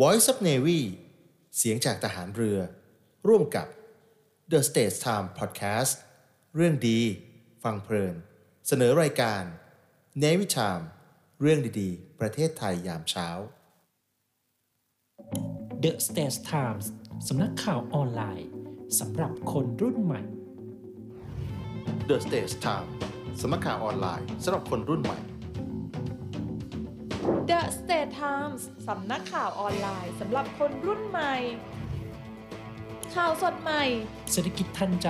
Voice of Navy เสียงจากทหารเรือ ร่วมกับ The States Time Podcast เรื่องดี ฟังเพลิน เสนอรายการ Navy Time เรื่องดีๆ ประเทศไทยยามเช้า The States Times สำนักข่าวออนไลน์สำหรับคนรุ่นใหม่ The States Time สำนักข่าวออนไลน์สำหรับคนรุ่นใหม่ The State Times สำนักข่าวออนไลน์สำหรับคนรุ่นใหม่ ข่าวสดใหม่ เศรษฐกิจทันใจ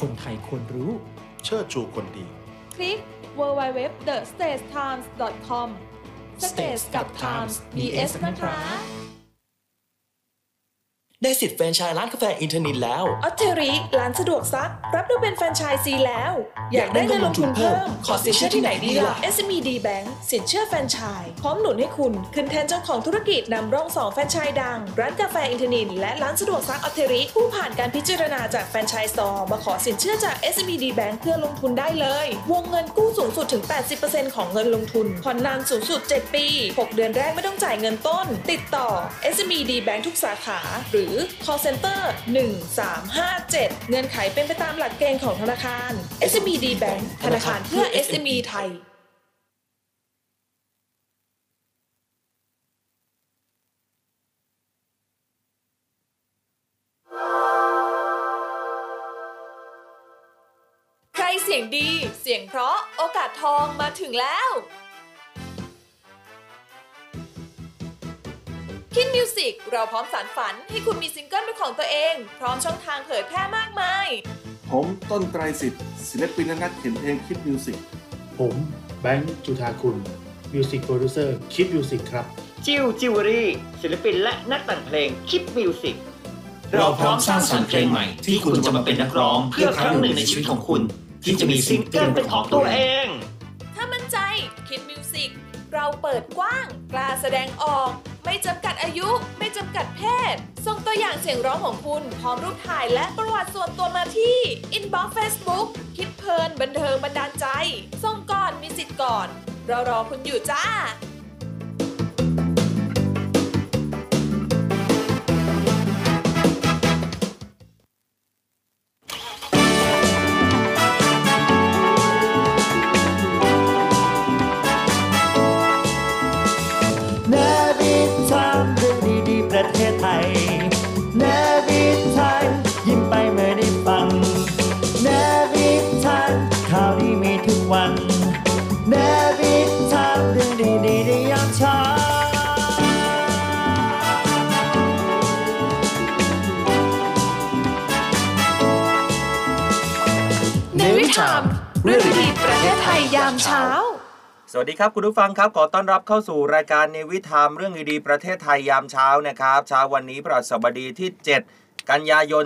คนไทยควรรู้ เชิดชูคนดี คลิก www.thestatetimes.com States กับ Times BS นะคะ ได้สิทธิ์แฟรนไชส์ร้านกาแฟอินเทอร์เน็ตแล้ว Otteri ร้านสะดวกซัก รับดูเป็นแฟรนไชส์ซีแล้ว อยากได้เงินลงทุนเพิ่ม ขอสินเชื่อที่ไหนดีล่ะ SME D Bank สินเชื่อแฟรนไชส์พร้อมหนุนให้คุณ ขึ้นแท่นเจ้าของธุรกิจนำร่องสองแฟรนไชส์ดัง ร้านกาแฟอินทนิลและร้านสะดวกซัก Otteri ผู้ผ่านการพิจารณาจากแฟรนไชส์ซอร์มาขอสินเชื่อจาก SME D Bank เพื่อลงทุนได้เลย วงเงินกู้สูงสุดถึง 80%ของเงินลงทุนผ่อนนานสูงสุด 7 ปี 6 เดือนแรกไม่ต้องจ่ายเงินต้น ติดต่อ SME D Bank ทุกสาขาหรือ call center 1357 เงื่อนไขเป็นไปตามหลักเกณฑ์ของธนาคาร SME D Bank ธนาคารเพื่อ SME ไทยใครเสียงดี เสียงเพราะ โอกาสทองมาถึงแล้ว คิดมิวสิกเราพร้อมสานฝันให้คุณมีซิงเกิลเป็นของตัวเอง พร้อมช่องทางเผยแพร่มากมาย ผมต้นไตรสิทธิ์ศิลปินและนักเขียนเพลงคิดมิวสิกผมแบงค์จุธาคุณ music producer คิดมิวสิกครับ จิวจิวเวลรี่ศิลปินและนักแต่งเพลงคิดมิวสิกเราพร้อมสร้างสรรค์เพลงใหม่ ที่คุณจะมาเป็นนักร้องเพื่อครั้งหนึ่งในชีวิตของคุณ ที่จะมีซิงเกิลเป็นของตัวเอง ถ้ามั่นใจคิดมิวสิกเราเปิดกว้างกล้าแสดงออก ไม่จำกัดอายุ ไม่จำกัดเพศ ส่งตัวอย่างเสียงร้องของคุณ พร้อมรูปถ่ายและประวัติส่วนตัวมาที่ Inbox Facebook คิดเพลินบันเทิงบันดาลใจ ส่งก่อนมีสิทธิ์ก่อน เรารอคุณอยู่จ้า เรื่องดีๆประเทศไทยยามเช้า สวัสดีครับคุณผู้ฟังครับ ขอต้อนรับเข้าสู่รายการในวิธามเรื่องดีๆประเทศไทยยามเช้านะครับเช้าวันนี้พฤหัสบดีที่ 7 กันยายน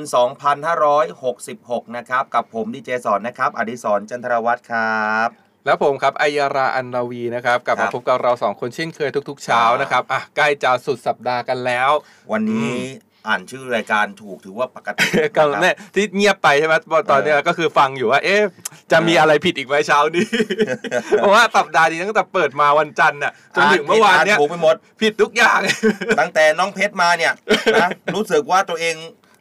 2566 นะครับ กับผมดีเจสอนนะครับ อดิศรจันทรวัตรครับแล้วผมครับอัยยาราอันนาวีนะครับกลับครัมาบพบกับเราสองคนเช่นเคยทุก ๆ เช้านะครับอะใกล้จะสุดสัปดาห์กันแล้ว วันนี้ อ่านชื่อรายการถูกถือว่าปกติก็นะครับเนี่ยที่เงียบไปใช่ไหมตอนเนี้ยเออก็คือฟังอยู่ว่า เอ๊ะจะมีอะไรผิดอีกไหมเช้านี้เพราะว่าสัปดาห์นี้ตั้งแต่เปิดมาวันจันทร์น่ะจนถึงเมื่อวานเนี้ยถูกไปหมดผิดทุกอย่าง ตั้งแต่น้องเพชรมาเนี่ยนะรู้สึกว่าตัวเอง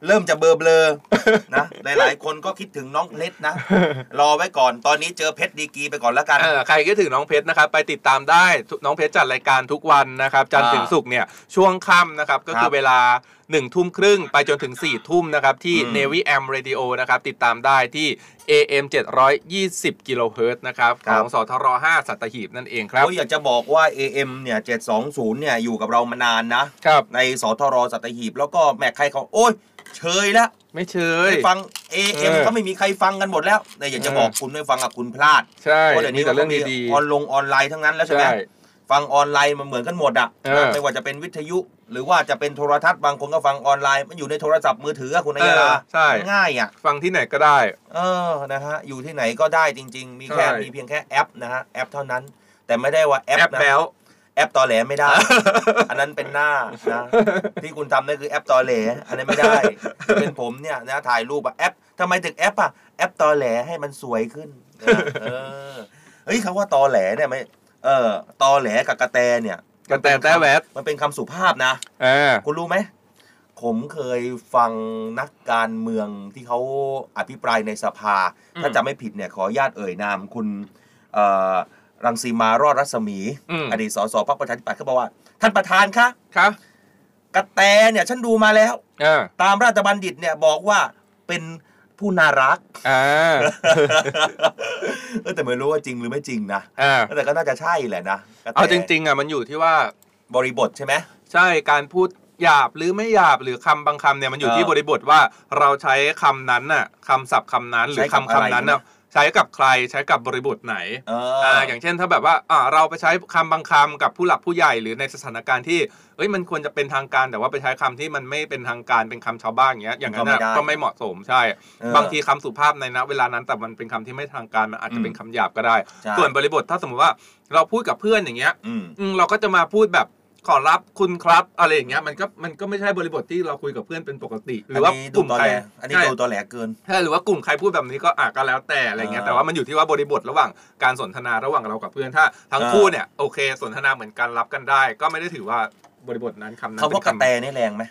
เริ่มจะเบลอเบลอๆนะหลายๆ คนก็คิดถึงน้องเพชรนะ รอไว้ก่อนตอนนี้เจอเพชรดีกรีไปก่อนแล้วกันเออใครก็ถึงน้องเพชรนะครับ ไปติดตามได้ทุกน้องเพชรจัดรายการทุกวันนะครับจันทร์อ่าถึงศุกร์เนี่ยช่วงค่ำนะครับก็คืครัอบเวลา1นึ่ทุ่มครึ่งไปจนถึง4ี่ทุ่มนะครับ ที่อืม Navy AM Radio นะครับ ติดตามได้ที่ AM 720กิโลเฮิรตซ์นะครับคขรับองสทร5สัตหีบนั่นเองครับโอ้ยอยากจะบอกว่า AM เนี่ย720เนี่ยอยู่กับเรามานานนะครับในสทรสัตหีบแล้วก็แม่ใครเขาโอ้ย เชยแล้วไม่เชยไปฟัง AM เออก็ไม่มีใครฟังกันหมดแล้วแต่อยากจะบอกคุณไม่ฟังอะคุณพลาดใช่เพราะเดี๋ยวมีนี้แต่เรื่องขาดีออนลงออนไลน์ทั้งนั้นแล้วๆใช่ไหมใช่ฟังออนไลน์มันเหมือนกันหมดอะเออไม่ว่าจะเป็นวิทยุ หรือว่าจะเป็นโทรทัศน์บางคนก็ฟังออนไลน์มันอยู่ในโทรศัพท์มือถืออะคุณนายาเออใช่ง่ายอะฟังที่ไหนก็ได้ เออนะฮะอยู่ที่ไหนก็ได้จริง ๆ มีแค่ใช่มีเพียงแค่แอปนะฮะแอปเท่านั้น แต่ไม่ได้ว่าแอปแอปนะแบล แอปตอแหลไม่ได้ อันนั้นเป็นหน้านะที่คุณทำนั่นคือแอปตอแหล อันนั้นไม่ได้ เป็นผมเนี่ยนะถ่ายรูปอะแอปทำไมถึงแอปอะแอปตอแหลให้มันสวยขึ้นนะเออเฮ้ยคำว่าตอแหลเนี่ยไม่เออตอแหลกับกระแตเนี่ยกระแตแต้แวดมันเป็นคำสุภาพนะอ่าคุณรู้ไหมผมเคยฟังนักการเมืองที่เขาอภิปรายในสภาอืมถ้าจำไม่ผิดเนี่ยขออนุญาตเอ่ยนามคุณเอ่อ รังสีมารอดรัศมี อืม อดีตสสพรรคประชาธิปัตย์เขาบอกว่า ท่านประธานคะครับกระแตเนี่ยฉันดูมาแล้วอ่าตามราชบัณฑิตเนี่ยบอกว่าเป็นผู้น่ารัก อ่าเออแต่ไม่รู้ว่าจริงหรือไม่จริงนะอ่าแต่ก็น่าจะใช่แหละนะกะแตเอาจริง ๆอะมันอยู่ที่ว่า บริบทใช่ไหม ใช่การพูดหยาบหรือไม่หยาบหรือคำบางคำเนี่ยมันอยู่เออที่บริบทว่าเราใช้คำนั้นน่ะคำศัพท์คำนั้นหรือใช้กับคำคำอะไรนั้นใช่ไหมน่ะ ใช้กับใครใช้กับบริบทไหนเอออ่าอย่างเช่นถ้าแบบว่าอ่าเราไปใช้คำบางคำกับผู้หลักผู้ใหญ่หรือในสถานการณ์ที่เอ้ยมันควรจะเป็นทางการแต่ว่าไปใช้คำที่มันไม่เป็นทางการเป็นคำชาวบ้านอย่างเงี้ยอย่างนั้นน่ะก็ไม่ได้ก็ไม่เหมาะสมใช่เออบางทีคำสุภาพในณเวลานั้นแต่มันเป็นคำที่ไม่ทางการมันอาจจะเป็นคำหยาบก็ได้ใช่ส่วนบริบทถ้าสมมติว่าเราพูดกับเพื่อนอย่างเงี้ยอืมอืมเราก็จะมาพูดแบบ ขอรับคุณครับอะไรอย่างเงี้ยมันก็มันก็ไม่ใช่บริบทที่เราคุยกับเพื่อนเป็นปกติ หรือว่าอันนี้กลุ่มดูตอใครแหลอันนี้ใช่ดูตอแหลเกินใช่หรือว่ากลุ่มใครพูดแบบนี้ก็อะก็แล้วแต่อะไรเงี้ยอ่าแต่ว่ามันอยู่ที่ว่าบริบทระหว่างการสนทนาระหว่างเรากับเพื่อนถ้า ทั้งอ่าคู่เนี่ยโอเค สนทนาเหมือนกันรับกันได้ ก็ไม่ได้ถือว่าบริบทนั้นคำนั้นคำว่าป็กระนแตนี่แรงไหม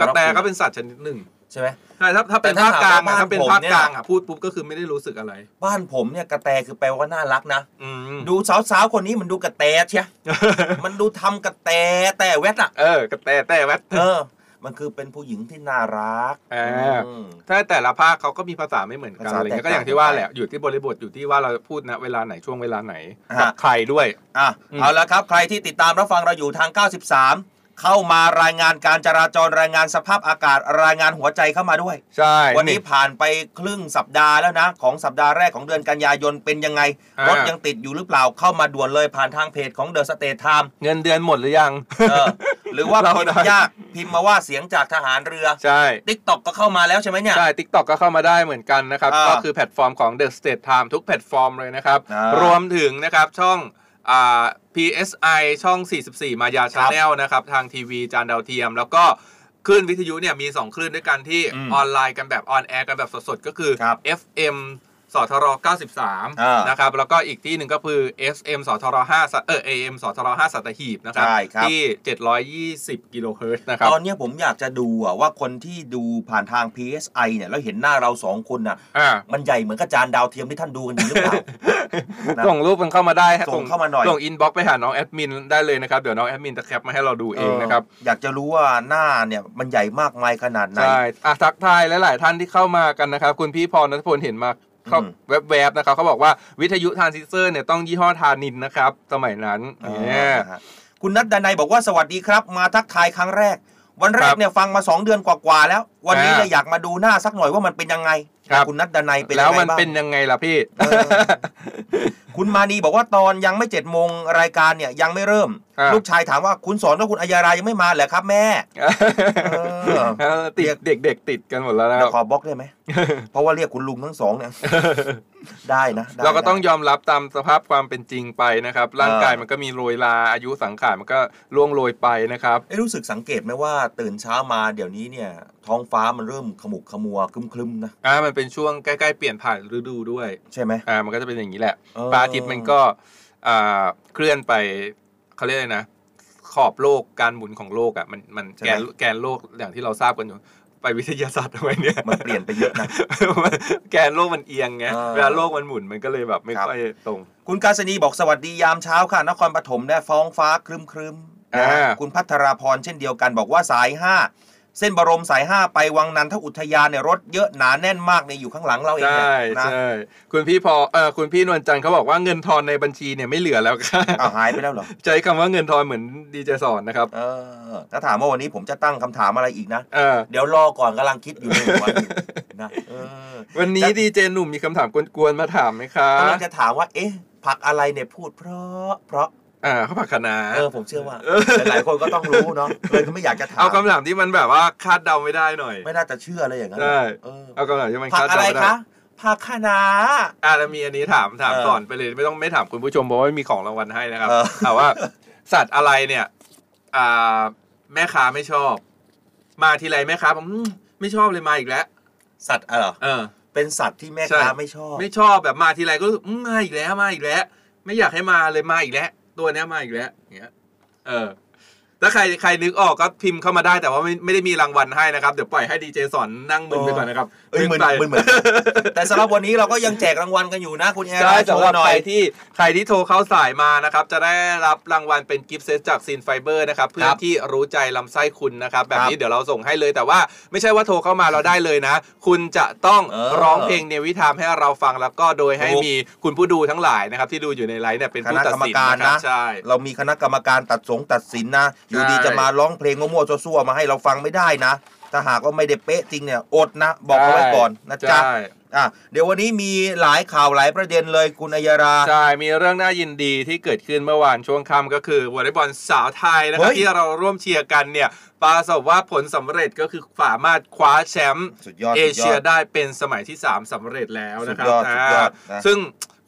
กระแตก็เป็นสัตว์ชนิดหนึ่ง ใช่ไหม ใช่ถ้าถ้าเป็นแต่ถ้าภาคกลางถามว่าอะถ้าเป็นบ้านผมภาคเนี่ย กลางอะพูดปุ๊บก็คือไม่ได้รู้สึกอะไร บ้านผมเนี่ยกระแตคือแปลว่าน่ารักนะ อืมดูสาวๆคนนี้มันดูกระแตเชีย มันดูทำกระแตแต่แวดอะเออกระแตแต่แวดเออ มันคือเป็นผู้หญิงที่น่ารักอ่าอืม ถ้าแต่ละภาคเขาก็มีภาษาไม่เหมือนกันภาษาอะไรเงี้ยแตกต่างก็อย่างที่ว่าแหละอยู่ที่บริบทอยู่ที่ว่าเราพูดณเวลาไหนช่วงเวลาไหนฮะ กับใครด้วย อะอืม เอาละครับ ใครที่ติดตามรับฟังเราอยู่ทาง 93 เข้ามารายงานการจราจรรายงานสภาพอากาศรายงานหัวใจเข้ามาด้วย ใช่ วันนี้ผ่านไปครึ่งสัปดาห์แล้วนะ ของสัปดาห์แรกของเดือนกันยายนเป็นยังไงอ่ารรถยังติดอยู่หรือเปล่าเข้ามาด่วนเลยผ่านทางเพจของ The State Time เงินเดือนหมดหรือยังเออหรือว่าเราพิมได้พ์ยากพิมพ์มาว่าเสียงจากทหารเรือใช่ TikTok ก็เข้ามาแล้วใช่ไหมเนี่ยใช่ TikTok ก็เข้ามาได้เหมือนกันนะครับอ่าก็คือแพลตฟอร์มของ The State Time ทุกแพลตฟอร์มเลยนะครับอ่ารวมถึงนะครับช่องอ่า PSI ช่อง 44 มายา Channel นะครับ ทางทีวีจานดาวเทียม แล้วก็คลื่นวิทยุเนี่ยมี 2 คลื่นด้วยกันที่อืมออนไลน์กันแบบ on air กันแบบสดๆ ก็คือครับ FM สทรอ่า93 นะครับ แล้วก็อีกที่หนึ่งก็คือ FM สทร5สะเออ AM สทร5สัตหีบนะครับใช่ครับ ที่ 720 กิโลเฮิรตซ์นะครับ ตอนเนี้ยผมอยากจะดูอะว่าคนที่ดูผ่านทาง PSI เนี่ย แล้วเห็นหน้าเราสองคนน่ะอ่ามันใหญ่เหมือนกับจานดาวเทียมที่ท่านดูกันอยู่หรือเปล่านะส่งรูปมันเข้ามาได้ฮะส่งเข้ามาหน่อย ส่ง inbox ไปหาน้องแอดมินได้เลยนะครับ เดี๋ยวน้องแอดมินจะ cap มาให้เราดูเองนะครับ อยากจะรู้ว่าหน้าเนี่ยมันใหญ่มากมายขนาดไหน ใช่อะทักทายหลาย ๆ ท่านที่เข้ามากันนะครับ คุณพี่พรนัทพลเห็นมา เขาอืมแวบๆนะครับเขาบอกว่าวิทยุทรานซิสเตอร์เนี่ยต้องยี่ห้อธานินทร์นะครับ สมัยนั้นเนี่ยนะฮะคุณนัทดนัยบอกว่าสวัสดีครับ มาทักทายครั้งแรก วันแรครับเนี่ยฟังมา 2 เดือนกว่าๆแล้ว วันนี้อ่าเลยอยากมาดูหน้าสักหน่อยว่ามันเป็นยังไง ครับคุณนัทดนัยเป็นแล้วยังไงมันบ้างเป็นยังไงล่ะพี่เออคุณมานีบอกว่าตอนยังไม่เจ็ดโมงรายการเนี่ยยังไม่เริ่มอ่าลูกชายถามว่าคุณสอนว่าคุณอัยยารายังไม่มาเหรอครับแม่อเออติดเด็กๆติดกันหมดแล้วนะคเดี๋รัยวขอบล็อกได้ไหมเพราะว่าเรียกคุณลุงทั้งสองเนี่ย ได้นะได้เราก็ต้องได้ยอมรับตามสภาพความเป็นจริงไปนะครับ ร่างกายมันก็มีโรยลาอายุสังขารมันก็ล่วงโรยไปนะครับเอ้ยรู้สึกสังเกตไหมว่าตื่นเช้ามาเดี๋ยวนี้เนี่ย ท้องฟ้ามันเริ่มขมุกขมัวคลึมๆนะอ่ามันเป็นช่วงใกล้ๆเปลี่ยนผ่านฤดูด้วยใช่ไหมอ่ามันก็จะเป็นอย่างนี้แหละเออพระอาทิตย์มันก็อ่าเคลื่อนไปเขาเรียกอะไรนะขอบโลกการหมุนของโลกอะมันมันแกนแกนโลกอย่างที่เราทราบกันอยู่ ไปวิทยาศาสตร์ทำไมเนี่ยมันเปลี่ยนไปเยอะนะแกนโลกมันเอียงไงเออเวลาโลกมันหมุนมันก็เลยแบบไม่ครับค่อยตรง คุณกาญจนีบอกสวัสดียามเช้าค่ะนครปฐมได้ฟ้องฟ้าครึมครึมๆนะอ่าคุณพัทราพรเช่นเดียวกันบอกว่าสายห้า เส้นบรมสายห้าไปวังนันทอุทยานเนี่ยรถเยอะหนาแน่นมากในยอยู่ข้างหลังเราเองใช่เนี่ยนะใช่คุณพี่พอเออคุณพี่นวลจันทร์เขาบอกว่าเงินทอนในบัญชีเนี่ยไม่เหลือแล้วค่ะอ้าวหายไปแล้วเหรอใช้คำว่าเงินทอนเหมือนดีเจสอนนะครับเออถ้าถามว่าวันนี้ผมจะตั้งคำถามอะไรอีกนะเออเดี๋ยวรอก่อนกำลังคิดอยู่ในหัวอยู่นะเออวันนี้ดีเจหนุ่มมีคำถามกวนๆมาถามไหมคะกำลังจะถามว่าเอ๊ะผักอะไรเนี่ยพูดเพราะเพราะ อ่าเขาผักคะนาเออผมเชื่อว่าหลายๆคนก็ต้องรู้เนาะเลยก็ไม่อยากจะถามเอาคำถามที่มันแบบว่าคาดเดาไม่ได้หน่อย ไม่น่าจะเชื่ออะไรอย่างนั้นใช่เออเอาคำถามที่มันผักคาดอะเดาไรไม่ได้คะผักคะน้าอ่าแล้วมีอันนี้ถามถามเออก่อนไปเลยไม่ต้องไม่ถามคุณผู้ชมเพราะว่าไม่มีของรางวัลให้นะครับเออถามว่าสัตว์อะไรเนี่ยอ่าแม่ค้าไม่ชอบ มาทีไรแม่ค้าผมอืมไม่ชอบเลยมาอีกแล้ว สัตว์อะไรเหรอเออ เป็นสัตว์ที่แม่ใช่ค้าไม่ชอบ ไม่ชอบแบบมาทีไรก็รู้สึกอืมมาอีกแล้วมาอีกแล้ว ไม่อยากให้มาเลยมาอีกแล้ว ตัวเนี้ยมาอีกแล้วอย่างเงี้ย เออ ถ้าใครใครนึกออกก็พิมพ์เข้ามาได้แต่ว่าไม่ไม่ได้มีรางวัลให้นะครับ เดี๋ยวปล่อยให้ดีเจสอนนั่งมึนไปก่อนนะครับเอ้ยมึนไปมึนเหมือนแต่สำหรับวันนี้เราก็ยังแจกรางวัลกันอยู่นะคุณแอร์ใช่โชสำหว์รับหน่อใครยที่ใครที่โทรเข้าสายมานะครับ จะได้รับรางวัลเป็นกิฟต์เซตจากซีนไฟเบอร์นะครับเพื่อครับที่รู้ใจลำไส้คุณนะครับแบบครับนี้เดี๋ยวเราส่งให้เลยแต่ว่าไม่ใช่ว่าโทรเข้ามาเราได้เลยนะ คุณจะต้องเออร้องเพลงเนวิทามให้เราฟังแล้วก็โดยให้ถูกมีคุณผู้ดูทั้งหลายนะครับที่ดูอยู่ในไลฟ์เนี่ยเป็นคผู้ณะตัดกรรมสินการนะครันะบใช่เรามีคณะกรรมการตัดสงตัดสินนะอยู่ดีใช่จะมาร้องเพลงมั่วๆซั่วๆมาให้เราฟังไม่ได้นะ ถ้าหากว่าไม่ได้เป๊ะจริงเนี่ยอดนะ บอกเอาไว้ก่อนนะจ๊ะใช่อะเดี๋ยววันนี้มีหลายข่าวหลายประเด็นเลยคุณอัยรา ใช่ มีเรื่องน่ายินดีที่เกิดขึ้นเมื่อวานช่วงค่ำก็คือวอลเลย์บอลสาวไทยนะครับเฮ้ยที่เราร่วมเชียร์กันเนี่ยประสบว่าผลสำเร็จก็คือสามารถคว้าแชมป์สุดยอดเอสุดยเชียอดได้เป็นสมัยที่ 3สำเร็จแล้วนะครับสุดยอดสุดยอดอ่านะซึ่ง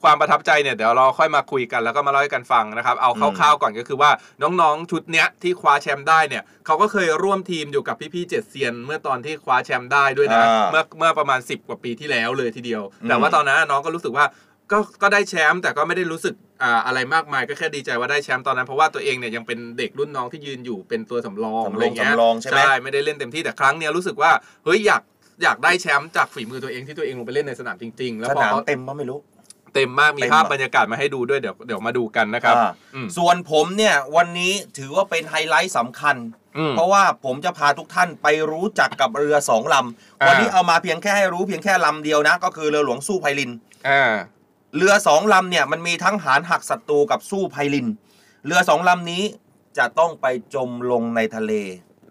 ความประทับใจเนี่ยเดี๋ยวเราค่อยมาคุยกันแล้วก็มาเล่าให้กันฟังนะครับเอาคร่าวๆก่อนก็คือว่าน้องๆชุดเนี้ยที่คว้าแชมป์ได้เนี่ยเขาก็เคยร่วมทีมอยู่กับพี่ๆเจ็ดเซียน เมื่อตอนที่คว้าแชมป์ได้ด้วยนะอ่าเมื่อเมื่อประมาณ 10 กว่าปีที่แล้วเลยทีเดียวอืมแต่ว่าตอนนั้นน้องก็รู้สึกว่าก็ก็ได้แชมป์แต่ก็ไม่ได้รู้สึกอ่าอะไรมากมายก็แค่ดีใจว่าได้แชมป์ตอนนั้นเพราะว่าตัวเองเนี่ยยังเป็นเด็กรุ่นน้องที่ยืนอยู่เป็นตัวสำรองสำรองอะไรเงี้ยสำรองใช่ไหมใช่ไม่ได้เล่นเต็มที่แต่ครั้งเนี้ยรู้สึกว่าเฮ้ยอยากอยากได้แชมป์จากฝีมือตัวเองที่ตัวเองลงไปเล่นในสนามจริง ๆ แล้วสพอนามเขาเต็มปะไม่รู้ เต็มมากมีเต็มภาพอะบรรยากาศมาให้ดูด้วยเดี๋ยวเดี๋ยวมาดูกันนะครับอ่าอืมส่วนผมเนี่ยวันนี้ถือว่าเป็นไฮไลท์สำคัญอืมเพราะว่าผมจะพาทุกท่านไปรู้จักกับเรือสองลำอ่าวันนี้เอามาเพียงแค่ให้รู้เพียงแค่ลำเดียวนะ ก็คือเรือหลวงสู้ไพลินอ่าเรือสองลำเนี่ยมันมีทั้งหารหักศัตรูกับสู้ไพลิน เรือสองลำนี้จะต้องไปจมลงในทะเล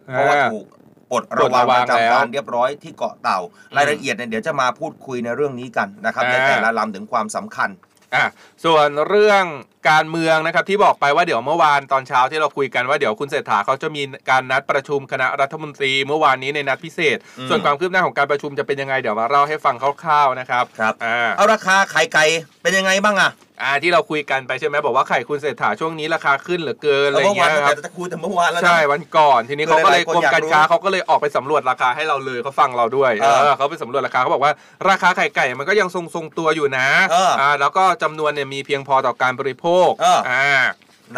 เพราะว่าถูก ปลดระวางปลดระปวางระจำการแล้วเรียบร้อยที่เกาะเต่ารายละเอียดเนี่ยเดี๋ยวจะมาพูดคุยในเรื่องนี้กันนะครับในอ่าแต่ละลำถึงความสำคัญอะ ส่วนเรื่องการเมืองนะครับที่บอกไปว่าเดี๋ยวเมื่อวานตอนเช้าที่เราคุยกันว่าเดี๋ยวคุณเศรษฐาเขาจะมีการนัดประชุมคณะรัฐมนตรีเมื่อวานนี้ในนัดพิเศษอืมส่วนความคืบหน้าของการประชุมจะเป็นยังไงเดี๋ยวมาเล่าให้ฟังคร่าวๆนะครับครับอ่าเอาราคาไข่ไก่เป็นยังไงบ้างอะอ่าที่เราคุยกันไปใช่ไหมบอกว่าไข่คุณเศรษฐาช่วงนี้ราคาขึ้นเหลือเกินอะไรเมื่อวาเงี้นยครับแต่จะคุยแต่เมื่อวานแล้วนะใช่วันก่อนทีนี้เขาก็เลยหลายๆคนกรมอยากการรู้ค้าเขาก็เลยออกไปสำรวจราคาให้เราเลยเขาฟังเราด้วยเออเออเขาไปสำรวจราคาเขาบอกว่าราคาไข่ไก่มันก็ยังทรงทรงๆตัวอยู่นะเอออ่แล้วก็จำนวนเนี่ยมีเพียงพอต่อการบริโภคเอออ่ อ่า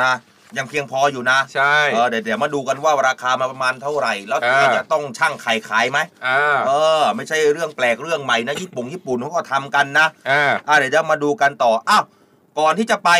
นะยังเพียงพออยู่นะใช่ เออเดี๋ยวเดี๋ยวมาดูกันว่าราคามาประมาณเท่าไหร่ แล้วเออจะต้องช่างไข่ขายไหมอ่าเออ ไม่ใช่เรื่องแปลกเรื่องใหม่นะญี่ปุ่นญี่ปุ่นเขาก็ทำกันนะอ่าอะเดี๋ยวจะมาดูกันต่ออ้าวก่อนที่จะไป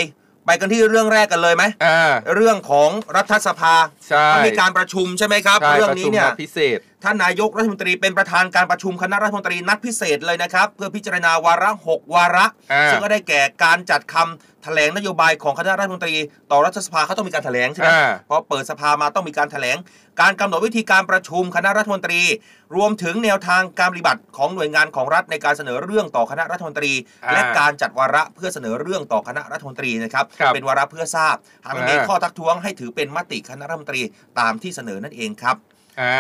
ไปกันที่เรื่องแรกกันเลยไหมอ่าเรื่องของรัฐสภาใช่เขามีการประชุมใช่ไหมครับ ใช่เรื่องประนี้ชุมเนี่ยนัดพิเศษท่านนายกรัฐมนตรีเป็นประธานการประชุมคณะรัฐมนตรีนัดพิเศษเลยนะครับ เพื่อพิจารณาวาระ 6 วาระอ่าซึ่งก็ได้แก่การจัดคำแถลงนโยบายของคณะรัฐมนตรี ต่อรัฐสภาเขาต้องมีการแถลงใช่ไหมอ่าพอเปิดสภามาต้องมีการแถลง การกำหนดวิธีการประชุมคณะรัฐมนตรี รวมถึงแนวทางการปฏิบัติของหน่วยงานของรัฐในการเสนอเรื่องต่อคณะรัฐมนตรีอ่าและการจัดวาระเพื่อเสนอเรื่องต่อคณะรัฐมนตรีนะครับครับเป็นวาระเพื่อทราบหากมีอ่าข้อทักท้วงให้ถือเป็นมติคณะรัฐมนตรีตามที่เสนอนั่นเองครับอ่า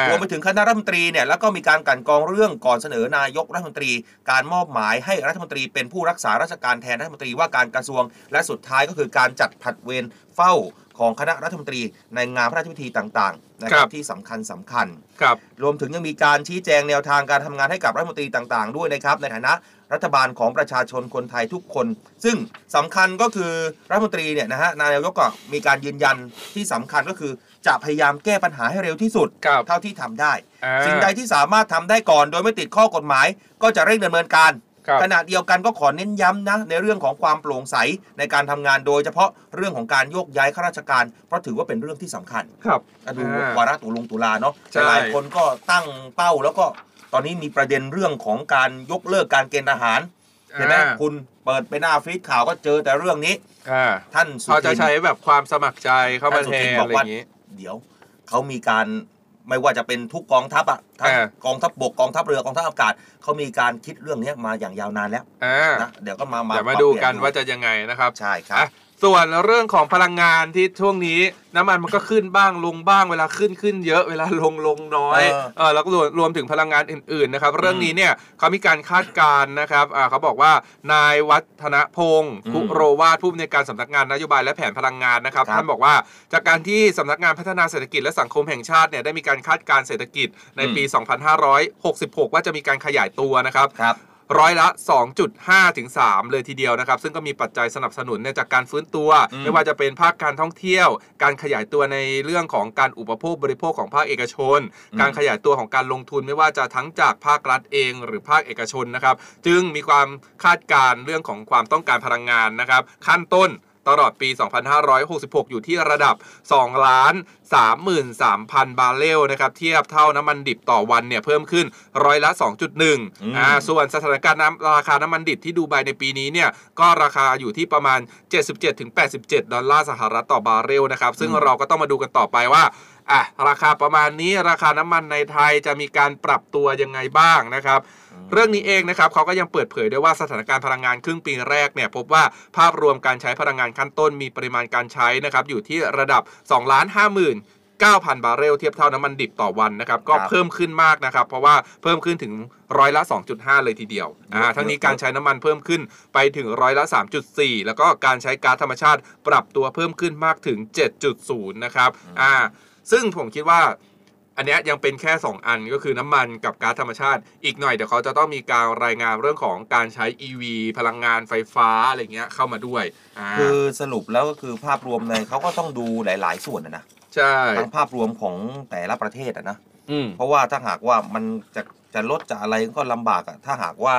รวมไปถึงคณะรัฐมนตรีเนี่ยแล้วก็มีการกลันกรองเรื่องก่อนเสนอนายกรัฐมนตรี การมอบหมายให้รัฐมนตรีเป็นผู้รักษาราชการแทนรัฐมนตรีว่าการกระทรวง และสุดท้ายก็คือการจัดผัดเวรเฝ้าของคณะรัฐมนตรีในงานพระราชพิธีต่างๆนะคครัรับบที่สำคัญสำคัญครับรวมถึงยังมีการชี้แจงแนวทางการทำงานให้กับรัฐมนตรีต่างๆ ด้วยนะครับ ในฐานะรัฐบาลของประชาชนคนไทยทุกคน ซึ่งสำคัญก็คือรัฐมนตรีเนี่ยนะฮะนายกก็มีการยืนยันที่สำคัญก็คือ จะพยายามแก้ปัญหาให้เร็วที่สุด ครับเท่าที่ทำได้ อ่า สิ่งใดที่สามารถทำได้ก่อน โดยไม่ติดข้อกฎหมาย ก็จะเร่งดำเนินการ ครับ ขณะเดียวกันก็ขอเน้นย้ำนะ ในเรื่องของความโปร่งใสในการทำงานโดยเฉพาะเรื่องของการโยกย้ายข้าราชการ เพราะถือว่าเป็นเรื่องที่สำคัญครับอะดูอ่า วาระตุลงตุลาเนาะใช่ หลายคนก็ตั้งเป้าแล้วก็ตอนนี้มีประเด็นเรื่องของการยกเลิกการเกณฑ์ทหารเห็นไหมอ่าคุณเปิดไปหน้าฟีดข่าวก็เจอแต่เรื่องนี้ อ่าท่านสุเขาจะทิน ใช้แบบความสมัครใจเข้ามาท่านสุแททินนบออะกไรอว่าย่างนี้ เดี๋ยวเขามีการไม่ว่าจะเป็นทุกกองทัพอะทั้งอ่ากองทัพบกกองทัพเรือกองทัพอากาศเขามีการคิดเรื่องนี้มาอย่างยาวนานแล้วอ่านะเดี๋ยวก็มามาเดี๋ยวมาปรับดูเปลี่ยกันดูว่าจะยังไงนะครับใช่ครับอะ ส่วนเรื่องของพลังงานที่ช่วงนี้น้ำมันมันก็ขึ้นบ้างลงบ้างเวลาขึ้นขึ้นเยอะเวลาลงลงน้อยเออเออแล้วก็รวมรวมถึงพลังงานอื่นๆนะครับ เรื่องนี้เนี่ยเขามีการคาดการณ์นะครับอ่าเขาบอกว่านายวัฒนพงศ์อืมคุโรวาทผู้อำนวยการสำนักงานนโยบายและแผนพลังงานนะครับครับท่านบอกว่าจากการที่สำนักงานพัฒนาเศรษฐกิจและสังคมแห่งชาติเนี่ยได้มีการคาดการณ์เศรษฐกิจในปี 2566 ว่าจะมีการขยายตัวนะครับค รับร้อยละ 2.5ถึง3เลยทีเดียวนะครับ ซึ่งก็มีปัจจัยสนับสนุนเนี่ยจากการฟื้นตัวอืมไม่ว่าจะเป็นภาคการท่องเที่ยว การขยายตัวในเรื่องของการอุปโภคบริโภคของภาคเอกชน การขยายตัวของการลงทุนไม่ว่าจะทั้งจากภาครัฐเอง หรือภาคเอกชนนะครับ จึงมีความคาดการณ์เรื่องของความต้องการพลังงานนะครับ ขั้นต้น ตลอดปี 2566 อยู่ที่ระดับ 2 ล้าน 33,000 บาร์เรลนะครับเทียบเท่าน้ำมันดิบต่อวันเนี่ยเพิ่มขึ้นร้อยละ 2.1อ่าส่วนสถานการณ์น้ำราคาน้ำมันดิบที่ดูไบในปีนี้เนี่ยก็ราคาอยู่ที่ประมาณ 77-87 ดอลลาร์สหรัฐต่อบาร์เรลนะครับซึ่งเราก็ต้องมาดูกันต่อไปว่า อะราคาประมาณนี้ราคาน้ำมันในไทยจะมีการปรับตัวยังไงบ้างนะครับ เรื่องนี้เองนะครับเขาก็ยังเปิดเผยด้วยว่าสถานการณ์พลังงานครึ่งปีแรกเนี่ยพบว่าภาพรวมการใช้พลังงานขั้นต้นมีปริมาณการใช้นะครับอยู่ที่ระดับ2ล้าน5 0 0 0 9,000 บาร์เรลเทียบเท่าน้ำมันดิบต่อวันนะครับ ก็ครับเพิ่มขึ้นมากนะครับ เพราะว่าเพิ่มขึ้นถึงร้อยละ 2.5 เลยทีเดียวอ่าเยอะทั้งนี้เยอะการใช้น้ำมันเพิ่มขึ้นไปถึงร้อยละ 3.4 แล้วก็การใช้ก๊าซธรรมชาติปรับตัวเพิ่มขึ้นมากถึง 7.0 นะครับอ่า ซึ่งผมคิดว่าอันเนี้ยยังเป็นแค่ 2 อันก็คือน้ำมันกับก๊าซธรรมชาติ อีกหน่อยเดี๋ยวเขาจะต้องมีการรายงานเรื่องของการใช้ EV พลังงานไฟฟ้าอะไรเงี้ยเข้ามาด้วยอ่าคือสรุปแล้วก็คือภาพรวมในเขาก็ต้องดูหลาย ๆ ส่วนนะนะใช่ทั้งภาพรวมของแต่ละประเทศอะนะอืมเพราะว่าถ้าหากว่ามันจะจะลดจะอะไรก็ลำบากอะถ้าหากว่า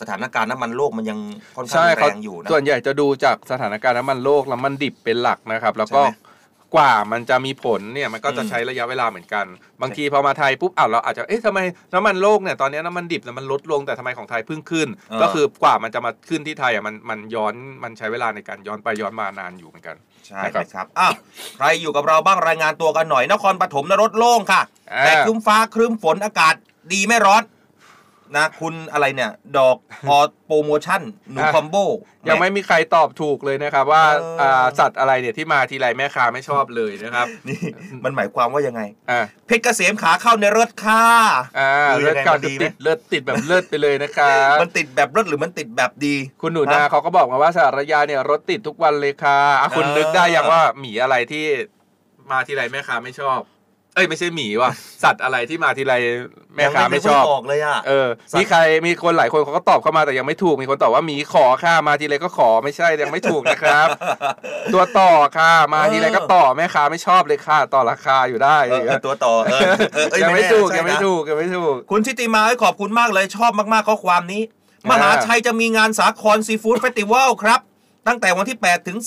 สถานการณ์น้ำมันโลกมันยังค่อนข้างใช่แรเขางอยู่นะส่วนใหญ่จะดูจากสถานการณ์น้ำมันโลกน้ำมันดิบเป็นหลักนะครับ แล้วก็ใช่ไหม กว่ามันจะมีผลเนี่ยมันก็จะอืมใช้ระยะเวลาเหมือนกัน บางทีพอมาไทยปุ๊บอ้าวเราอาจจะเอ๊ะทำไมน้ำมันโลกเนี่ยตอนนี้น้ำมันดิบเนี่ยมันลดลงแต่ทำไมของไทยเพิ่งขึ้นเออก็คือกว่ามันจะมาขึ้นที่ไทยอะมันมันย้อนมันใช้เวลาในการย้อนไปย้อนมานานอยู่เหมือนกันใช่นะครับนะครับอ้าวใครอยู่กับเราบ้างรายงานตัวกันหน่อยนครปฐมนรถโล่งค่ะอ่าแต่ครึ้มฟ้าครึ้มฝนอากาศดีไม่ร้อน นะคุณอะไรเนี่ย ดอกออโปรโมชั่นหนูคอมโบยังไม่มีใครตอบถูกเลยนะครับว่าเอออ่าสัตว์อะไรเนี่ยที่มาทีไรแม่ค้าไม่ชอบเลยนะครับ นี่มันหมายความว่ายังไงอ่าเพชรเกษมขาเข้าในรถค่ะอ่าคือเลืยัอดงไงกาวมันดีไหมติดเลือดติดแบบเลือดไปเลยนะครับมันติดแบบรถหรือมันติดแบบดี คุณหนูนาฮะเขาก็บอกมาว่าสารยาเนี่ยรถติดทุกวันเลยค่ะอะคุณเออนึกได้ยังว่าหมีอะไรที่มาทีไรแม่ค้าไม่ชอบ เอ้ยไม่ใช่หมีว่ะ สัตว์อะไรที่มาทีไรแม่ค้าไม่ชอบยังนึกออกเลยอะเออสัตว์มีใครมีคนหลายคนเขาก็ตอบเข้ามาแต่ยังไม่ถูกมีคนตอบว่าหมีขอค่ะมาทีไรก็ขอไม่ใช่ยังไม่ถูกนะครับ ตัวต่อค่ะมาทีไรก็ต่อแม่ค้าไม่ชอบเลยค่ะต่อราคาอยู่ได้เออเออตัวต่อเออเออเออยังไม่แน่ถูกใช่ยังไม่นะถูกยังไม่ถูกคุณชิติมาขอบคุณมากเลยชอบมากๆข้อความนี้อ่ามมหาชัยจะมีงานสาครซีฟู้ดเฟสติวัลครับ ตั้งแต่วันที่ 8 ถึง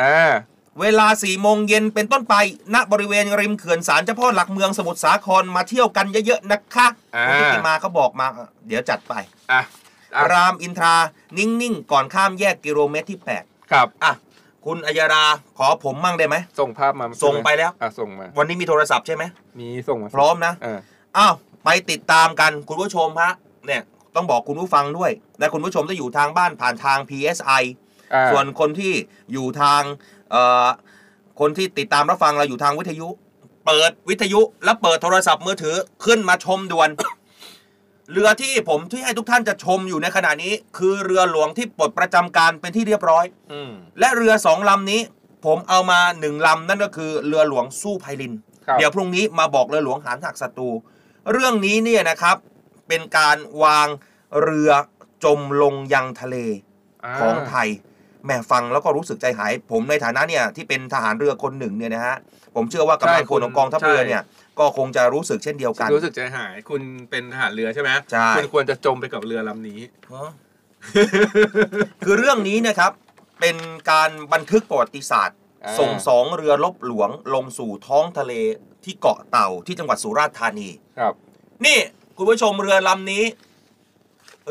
อ่า10 เวลา4โมงเย็นเป็นต้นไป ณ บริเวณริมเขื่อนสารเจ้าพ่อหลักเมืองสมุทรสาครมาเที่ยวกันเยอะๆนะคะอ่าคุณชิติมาเขาบอกมา เดี๋ยวจัดไปอะอะรามอินทรานิ่งๆ ก่อนข้ามแยกกิโลเมตรที่ครับ8อะคุณอัยราขอผมมั่งได้ไหม ส่งภาพมา ส่งไปแล้วอะส่งมา วันนี้มีโทรศัพท์ใช่ไหม มีส่งมา พร้อมนะเอออ้าวไปติดตามกันคุณผู้ชมฮะเนี่ยต้องบอกคุณผู้ฟังด้วย และคุณผู้ชมที่อยู่ทางบ้านผ่านทาง PSI อ่าส่วนคนที่อยู่ทางเอ่อ คนที่ติดตามรับฟังเราอยู่ทางวิทยุ เปิดวิทยุ แล้วเปิดโทรศัพท์มือถือขึ้นมาชมด่วน เรือที่ผมที่ให้ทุกท่านจะชมอยู่ในขณะนี้ คือเรือหลวงที่ปลดประจำการเป็นที่เรียบร้อยอืมและเรือสองลำนี้ ผมเอามาหนึ่งลำนั่นก็คือเรือหลวงสู้ไพลินครับเดี๋ยวพรุ่งนี้มาบอกเรือหลวงหารหักศัตรูเรื่องนี้เนี่ยนะครับ เป็นการวางเรือจมลงยังทะเลาของไทย แหม่ฟังแล้วก็รู้สึกใจหาย ผมในฐานะเนี่ยที่เป็นทหารเรือคนหนึ่งเนี่ยนะฮะผมเชื่อว่ากำลังพลของกองทัพเรือเนี่ยก็คงจะรู้สึกเช่นเดียวกัน รู้สึกใจหาย คุณเป็นทหารเรือใช่ไหมใช่คุณควรจะจมไปกับเรือลำนี้ฮะคือเรื่องนี้นะครับเป็นการบันทึกประวัติศาสตร์อ่าส่งสองเรือลบหลวงลงสู่ท้องทะเลที่เกาะเต่าที่จังหวัดสุราษฎร์ธานีครับ นี่คุณผู้ชมเรือลำนี้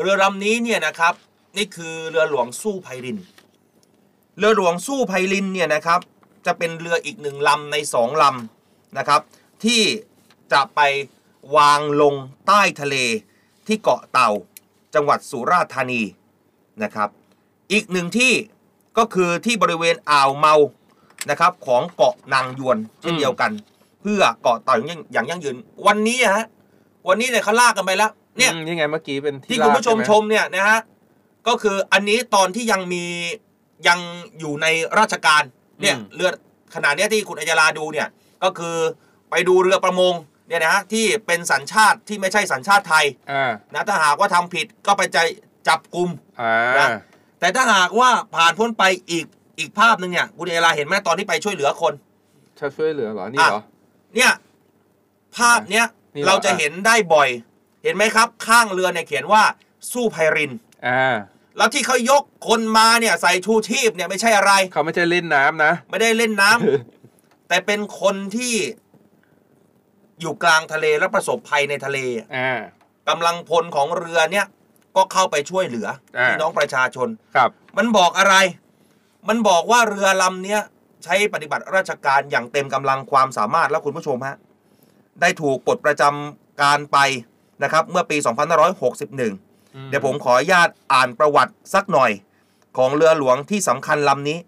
เรือลำนี้เนี่ยนะครับ นี่คือเรือหลวงสู้ไพริน เรือหลวงสู้ไพรินเนี่ยนะครับจะเป็นเรืออีกหนึ่งลำในสองลำนะครับ ที่จะไปวางลงใต้ทะเลที่เกาะเต่าจังหวัดสุราษฎร์ธานีนะครับ อีกหนึ่งที่ก็คือที่บริเวณอ่าวเมานะครับของเกาะนางยวนเช่นเดียวกัน เพื่อเกาะเต่าอย่างยั่งอย่างยั่งยืน วันนี้อะฮะวันนี้เนี่ยเขาลากกันไปแล้วเนี่ยอืมนี่ไงเมื่อกี้เป็นที่ลากคุณผู้ชมใไหชมเนี่ยนะฮะก็คืออันนี้ตอนที่ยังมี ยังอยู่ในราชการเนี่ยเรือขนาดเนี้ยที่คุณอัยราดูเนี่ยก็คือไปดูเรือประมงเนี่ยนะฮะที่เป็นสัญชาติที่ไม่ใช่สัญชาติไทยอ่านะถ้าหากว่าทำผิดก็ไปใจจับกลุ่มอ่านะแต่ถ้าหากว่าผ่านพ้นไปอีกอีกภาพหนึ่งเนี่ยคุณเอลาเห็นไหมตอนที่ไปช่วยเหลือคนจะช่วยเหลือเหรอนี่เหรอเนี่ยภาพเนี้ยนี่เหรอเราจะเห็นได้บ่อย เห็นไหมครับ ข้างเรือเนี่ยเขียนว่าสู้ไพรินอ่า แล้วที่เขายกคนมาเนี่ยใส่ชูชีพเนี่ยไม่ใช่อะไร เขาไม่ใช่เล่นน้ำนะ ไม่ได้เล่นน้ำ แต่เป็นคนที่อยู่กลางทะเลและประสบภัยในทะเลอ่า กำลังพลของเรือเนี่ย ก็เข้าไปช่วยเหลืออ่าพี่น้องประชาชน ครับ มันบอกอะไร มันบอกว่าเรือลำเนี้ยใช้ปฏิบัติราชการอย่างเต็มกำลังความสามารถแล้วคุณผู้ชมฮะ ได้ถูกปลดประจำการไปนะครับ เมื่อปี 2561 เดี๋ยวผมขออนุญาตอ่านประวัติสักหน่อยของเรือหลวงที่สำคัญลำนี้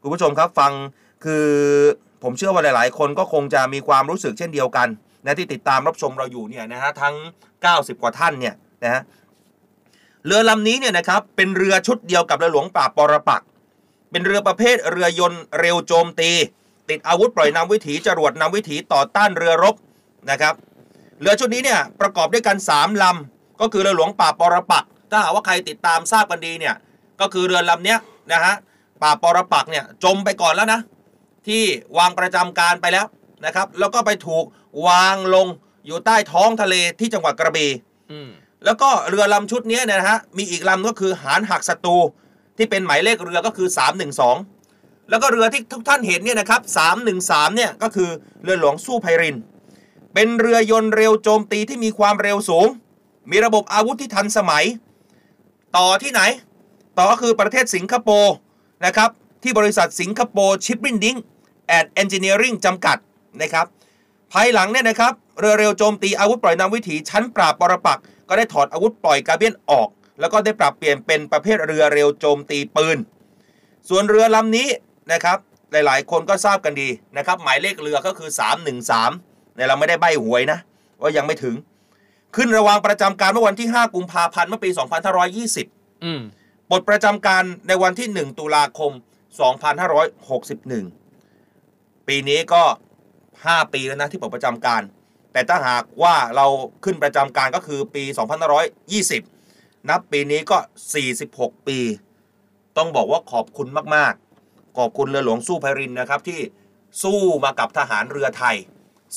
คุณผู้ชมครับฟังคือผมเชื่อว่าหลาย ๆ คนก็คงจะมีความรู้สึกเช่นเดียวกันนะที่ติดตามรับชมเราอยู่เนี่ยนะฮะทั้ง 90 กว่าท่านเนี่ยนะฮะเรือลำนี้เนี่ยนะครับเป็นเรือชุดเดียวกับเรือหลวงป่าบปรปัก เป็นเรือประเภทเรือยนต์เร็วโจมตี ติดอาวุธปล่อยนำวิถีจรวดนำวิถีต่อต้านเรือรบนะครับ เรือชุดนี้เนี่ยประกอบด้วยกัน 3ลำ ก็คือเรือหลวงป่าบปรปักษ์ถ้าหากว่าใครติดตามทราบกันดีเนี่ยก็คือเรือลำเนี้ยนะฮะป่าบปรปักษ์เนี่ยจมไปก่อนแล้วนะ ที่วางประจำการไปแล้วนะครับ แล้วก็ไปถูกวางลงอยู่ใต้ท้องทะเลที่จังหวัดกระบี่อืมแล้วก็เรือลำชุดนี้เนยนะฮะมีอีกลำก็คือหานหักศัตรูที่เป็นหมายเลขเรือก็คือ 312 แล้วก็เรือที่ทุกท่านเห็นเนี่ยนะครับ 313 เนี่ยก็คือเรือหลวงสู้ไพริน เป็นเรือยนต์เร็วโจมตีที่มีความเร็วสูง มีระบบอาวุธที่ทันสมัย ต่อที่ไหน ต่อก็คือประเทศสิงคโปร์นะครับ ที่บริษัท Singapore Shipbuilding and Engineering จำกัดนะครับภายหลังเนี่ยนะครับเรือเร็วโจมตีอาวุธปล่อยนำวิถีชั้นปราบปรปักษ์ ก็ได้ถอดอาวุธปล่อยกาเบรียลออก แล้วก็ได้ปรับเปลี่ยนเป็นประเภทเรือเร็วโจมตีปืน ส่วนเรือลำนี้นะครับหลายๆ คนก็ทราบกันดีนะครับหมายเลขเรือก็คือ 313เนี่ยเราไม่ได้ใบหวยนะว่ายังไม่ถึง ขึ้นระวางประจำการเมื่อวันที่ 5 กุมภาพันธ์เมื่อปี 2520อืมปลดประจำการในวันที่ 1 ตุลาคม 2561 ปีนี้ก็ 5 ปีแล้วนะที่ปลดประจำการ แต่ถ้าหากว่าเราขึ้นประจำการก็คือปี 2520 นับปีนี้ก็ 46 ปี ต้องบอกว่าขอบคุณมาก ๆ ขอบคุณเรือหลวงสู้ไพรินนะครับที่สู้มากับทหารเรือไทย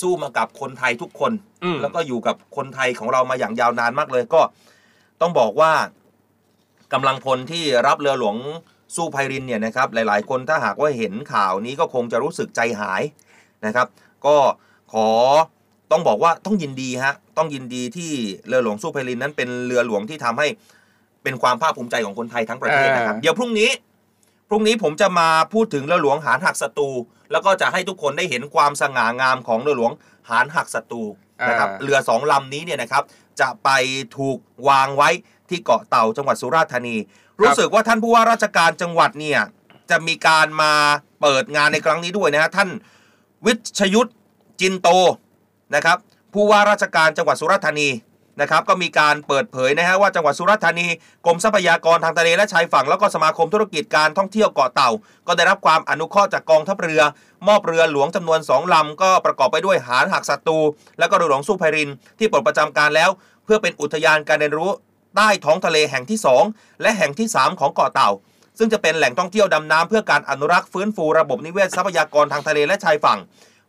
สู้มากับคนไทยทุกคน อืม แล้วก็อยู่กับคนไทยของเรามาอย่างยาวนานมากเลยก็ต้องบอกว่ากำลังพลที่รับเรือหลวงสู้ไพรินเนี่ยนะครับ หลายๆ คนถ้าหากว่าเห็นข่าวนี้ก็คงจะรู้สึกใจหายนะครับ ก็ขอต้องบอกว่าต้องยินดีฮะต้องยินดีที่เรือหลวงสู้ไพรินนั้นเป็นเรือหลวงที่ทำให้เป็นความภาคภูมิใจของคนไทยทั้งประเทศนะครับ อ่า เดี๋ยวพรุ่งนี้ พรุ่งนี้ผมจะมาพูดถึงเรือหลวงหานหักศัตรูแล้วก็จะให้ทุกคนได้เห็นความสง่างามของเรือหลวงหานหักศัตรูนะครับอ่าเรือสองลำนี้เนี่ยนะครับจะไปถูกวางไว้ที่เกาะเต่าจังหวัดสุราษฎร์ธานี รู้สึกว่าท่านผู้ว่าราชการจังหวัดเนี่ยจะมีการมาเปิดงานในครั้งนี้ด้วยนะฮะท่านวิชยุทธจินโตนะครับผู้ว่าราชการจังหวัดสุราษฎร์ธานี นะครับก็มีการเปิดเผยนะฮะว่าจังหวัดสุราษฎร์ธานีกรมทรัพยากรทางทะเลและชายฝั่งแล้วก็สมาคมธุรกิจการท่องเที่ยวเกาะเต่า ก็ได้รับความอนุเคราะห์จากกองทัพเรือ มอบเรือหลวงจำนวนสองลำก็ประกอบไปด้วยหานหักศัตรูและก็เรือหลวงสู้ไพริน ที่ปลดประจำการแล้ว เพื่อเป็นอุทยานการเรียนรู้ ใต้ท้องทะเลแห่งที่ 2 และแห่งที่ 3 ของเกาะเต่า ซึ่งจะเป็นแหล่งท่องเที่ยวดำน้ำเพื่อการอนุรักษ์ฟื้นฟูระบบนิเวศทรัพยากรทางทะเลและชายฝั่ง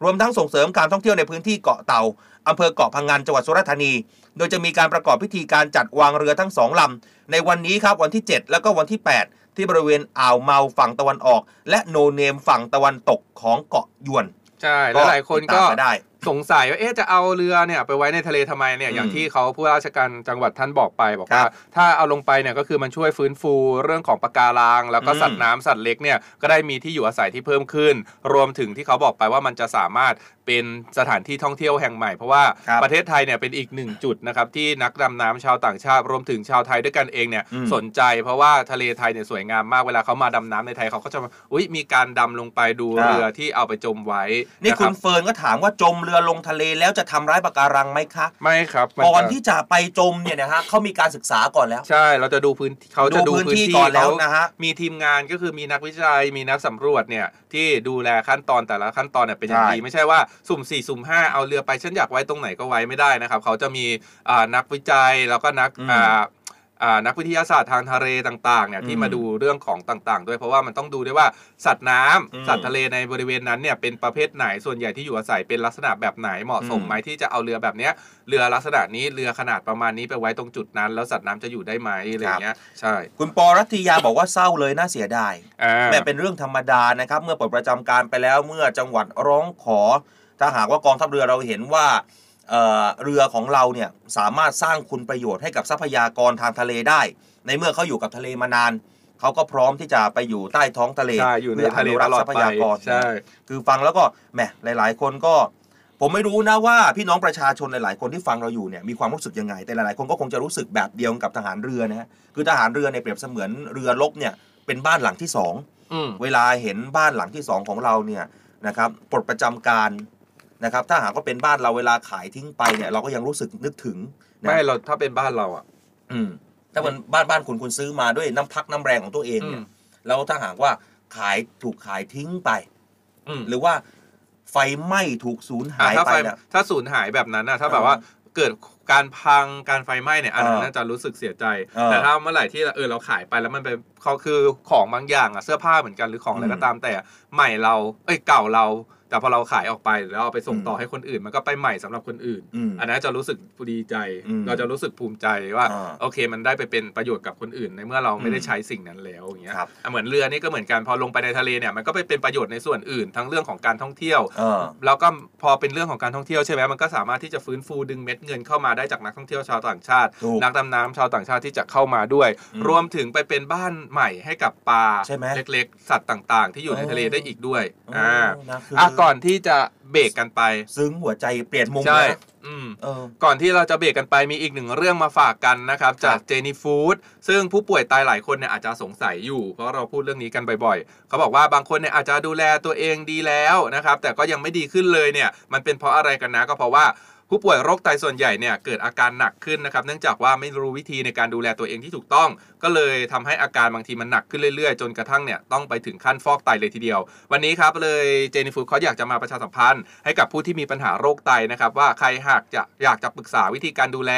รวมทั้งส่งเสริมการท่องเที่ยวในพื้นที่เกาะเต่าอำเภอเกาะพังงานจังหวัดสุราษฎร์ธานี โดยจะมีการประกอบพิธีการจัดวางเรือทั้งสองลำในวันนี้ครับวันที่ 7 แล้วก็วันที่ 8 ที่บริเวณอ่าวเมาฝั่งตะวันออก และโนเนมฝั่งตะวันตกของเกาะยวน ใช่ แล้วหลายคนก็ ติดตามมาได้สงสัยว่าเอ๊ะจะเอาเรือเนี่ยไปไว้ในทะเลทำไมเนี่ยอืมอย่างที่เขาผู้ว่าราชการจังหวัดท่านบอกไป บอกครัว่าบถ้าเอาลงไปเนี่ยก็คือมันช่วยฟื้นฟูเรื่องของปะการัง แล้วก็อืมสัตว์น้ำสัตว์เล็กเนี่ยก็ได้มีที่อยู่อาศัยที่เพิ่มขึ้น รวมถึงที่เขาบอกไปว่ามันจะสามารถเป็นสถานที่ท่องเที่ยวแห่งใหม่ เพราะว่าครับประเทศไทยเนี่ยเป็นอีกหนึ่งจุดนะครับที่นักดำน้ำชาวต่างชาติ รวมถึงชาวไทยด้วยกันเองเนี่ยอืมสนใจ เพราะว่าทะเลไทยเนี่ยสวยงามมากเวลาเขามาดำน้ำในไทยเขาก็จะมาอุ้ยมีการดำลงไปดูครับเรือที่เอาไปจมไว้นี่ะคุรัณบเฟิร์นก็ถามว่าจมเรือลงทะเลแล้วจะทำร้ายปะการังไหมคะไม่ครับมัก่อนจะที่จะไปจมเนี่ยนะฮะเขามีการศึกษาก่อนแล้ว ใช่เราจะดูพื้นเขาจะดูดูพื้นพื้นที่ที่ก่อนแล้วเขานะฮะมีทีมงานก็คือมีนักวิจัยมีนักสำรวจเนี่ยที่ดูแลขั้นตอนแต่ละขั้นตอนเนี่ยเป็นอย่างใช่ดีไม่ใช่ว่าสุ่ม4สุ่ม5เอาเรือไปฉันอยากไว้ตรงไหนก็ไว้ไม่ได้นะครับเขาจะมีอ่านักวิจัยแล้วก็นักอ่าอ่า นักวิทยาศาสตร์ทางทะเลต่างๆเนี่ยที่มาดูเรื่องของต่างๆ ด้วยเพราะว่ามันต้องดูด้วยว่าสัตว์น้ำอืมสัตว์ทะเลในบริเวณนั้นเนี่ยเป็นประเภทไหนส่วนใหญ่ที่อยู่อาศัยเป็นลักษณะแบบไหนเหมาะสมอืมไหมที่จะเอาเรือแบบเนี้ยเรือลักษณะนี้เรือขนาดประมาณนี้ไปไว้ตรงจุดนั้น แล้วสัตว์น้ำจะอยู่ได้ไหมอะไรอย่างเงี้ยใช่คุณปอรัตยาบอกว่าเศร้าเลยน่าเสียดายอ่าแม่เป็นเรื่องธรรมดานะครับเมื่อปลดประจำการไปแล้วเมื่อจังหวัดร้องขอ ถ้าหากว่ากองทัพเรือเราเห็นว่า เอ่อเรือของเราเนี่ยสามารถสร้างคุณประโยชน์ให้กับทรัพยากรทางทะเลได้ ในเมื่อเขาอยู่กับทะเลมานานเขาก็พร้อมที่จะไปอยู่ใต้ท้องทะเลใช่อยู่ในพื่ทะเลนุรัตกษ์ลอดทรัพไปยากรใช่คือฟังแล้วก็แหมหลาย ๆ คนก็ ผมไม่รู้นะว่าพี่น้องประชาชนหลาย ๆ คนที่ฟังเราอยู่เนี่ยมีความรู้สึกยังไง แต่หลาย ๆ คนก็คงจะรู้สึกแบบเดียวกับทหารเรือนะฮะคือทหารเรือเนี่ยเปรียบเสมือนเรือรบเนี่ยเป็นบ้านหลังที่สองอืมเวลาเห็นบ้านหลังที่สองของเราเนี่ยนะครับปลดประจำการ นะครับถ้าหากว่าเป็นบ้านเราเวลาขายทิ้งไปเนี่ยเราก็ยังรู้สึกนึกถึงนะไม่เราถ้าเป็นบ้านเราอะ อืมถ้าเป็นบ้านบ้านคุณคุณซื้อมาด้วยน้ำพักน้ำแรงของตัวเองเนี่ยอืมแล้วถ้าหากว่าขายถูกขายทิ้งไปอืมหรือว่าไฟไหม้ถูกสูญอะหายถ้าไปไฟเนี่ย ถ้าสูญหายแบบนั้นนะถ้าเออแบบว่าเกิดการพังการไฟไหม้เนี่ยอันนั้นเออน่าจะรู้สึกเสียใจเออแต่ถ้าเมื่อไหร่ที่เออเราขายไปแล้วมันเป็นเขาคือของบางอย่างอะเสื้อผ้าเหมือนกันหรือของอะไรอืมก็ตามแต่ใหม่เราเอ้ยเก่าเรา แต่พอเราขายออกไปแล้วเอาไปส่งต่อให้คนอื่น มันก็ไปใหม่สำหรับคนอื่นอืมอันนั้นจะรู้สึกดีใจอืมเราจะรู้สึกภูมิใจว่าอ่า โอเค มันได้ไปเป็นประโยชน์กับคนอื่น ในเมื่อเราไม่ได้อืมใช้สิ่งนั้นแล้วอย่างเงี้ยครับอะเหมือนเรือนี่ก็เหมือนกันพอลงไปในทะเลเนี่ยมันก็ไปเป็นประโยชน์ในส่วนอื่น ทั้งเรื่องของการท่องเที่ยวเออแล้วก็พอเป็นเรื่องของการท่องเที่ยวใช่ไหมมันก็สามารถที่จะฟื้นฟูดึงเม็ดเงินเข้ามาได้จากนักท่องเที่ยวชาวต่างชาติถูกนักดำน้ำชาวต่างชาติที่จะเข้ามาด้วยอืมรวมถึงไปเป็นบ้านใหม่ให้กับปลาใช่ไหมเล็กๆ สัตว์ต่าง ๆ ที่อยู่ในทะเลได้อีกด้วยเอออ่อ่านะคืออะก่อนที่จะเบรกกันไป ซึ้งหัวใจเปลี่ยนมุมใช่ เลยอืม เออ ก่อนที่เราจะเบรกกันไปมีอีกหนึ่งเรื่องมาฝากกันนะครับ จากเจนี่ฟู้ดซึ่งผู้ป่วยตายหลายคนเนี่ยอาจจะสงสัยอยู่ เพราะเราพูดเรื่องนี้กันบ่อยๆ เขาบอกว่าบางคนเนี่ยอาจจะดูแลตัวเองดีแล้วนะครับ แต่ก็ยังไม่ดีขึ้นเลยเนี่ย มันเป็นเพราะอะไรกันนะก็เพราะว่าผู้ป่วยโรคไตส่วนใหญ่เนี่ยเกิดอาการหนักขึ้นนะครับ เนื่องจากว่าไม่รู้วิธีในการดูแลตัวเองที่ถูกต้องก็เลยทำให้อาการบางทีมันหนักขึ้นเรื่อยๆ จนกระทั่งเนี่ยต้องไปถึงขั้นฟอกไตเลยทีเดียว วันนี้ครับเลยเจนี่ฟูดเขาอยากจะมาประชาสัมพันธ์ ให้กับผู้ที่มีปัญหาโรคไตนะครับว่าใครหากจะอยากจะปรึกษาวิธีการดูแล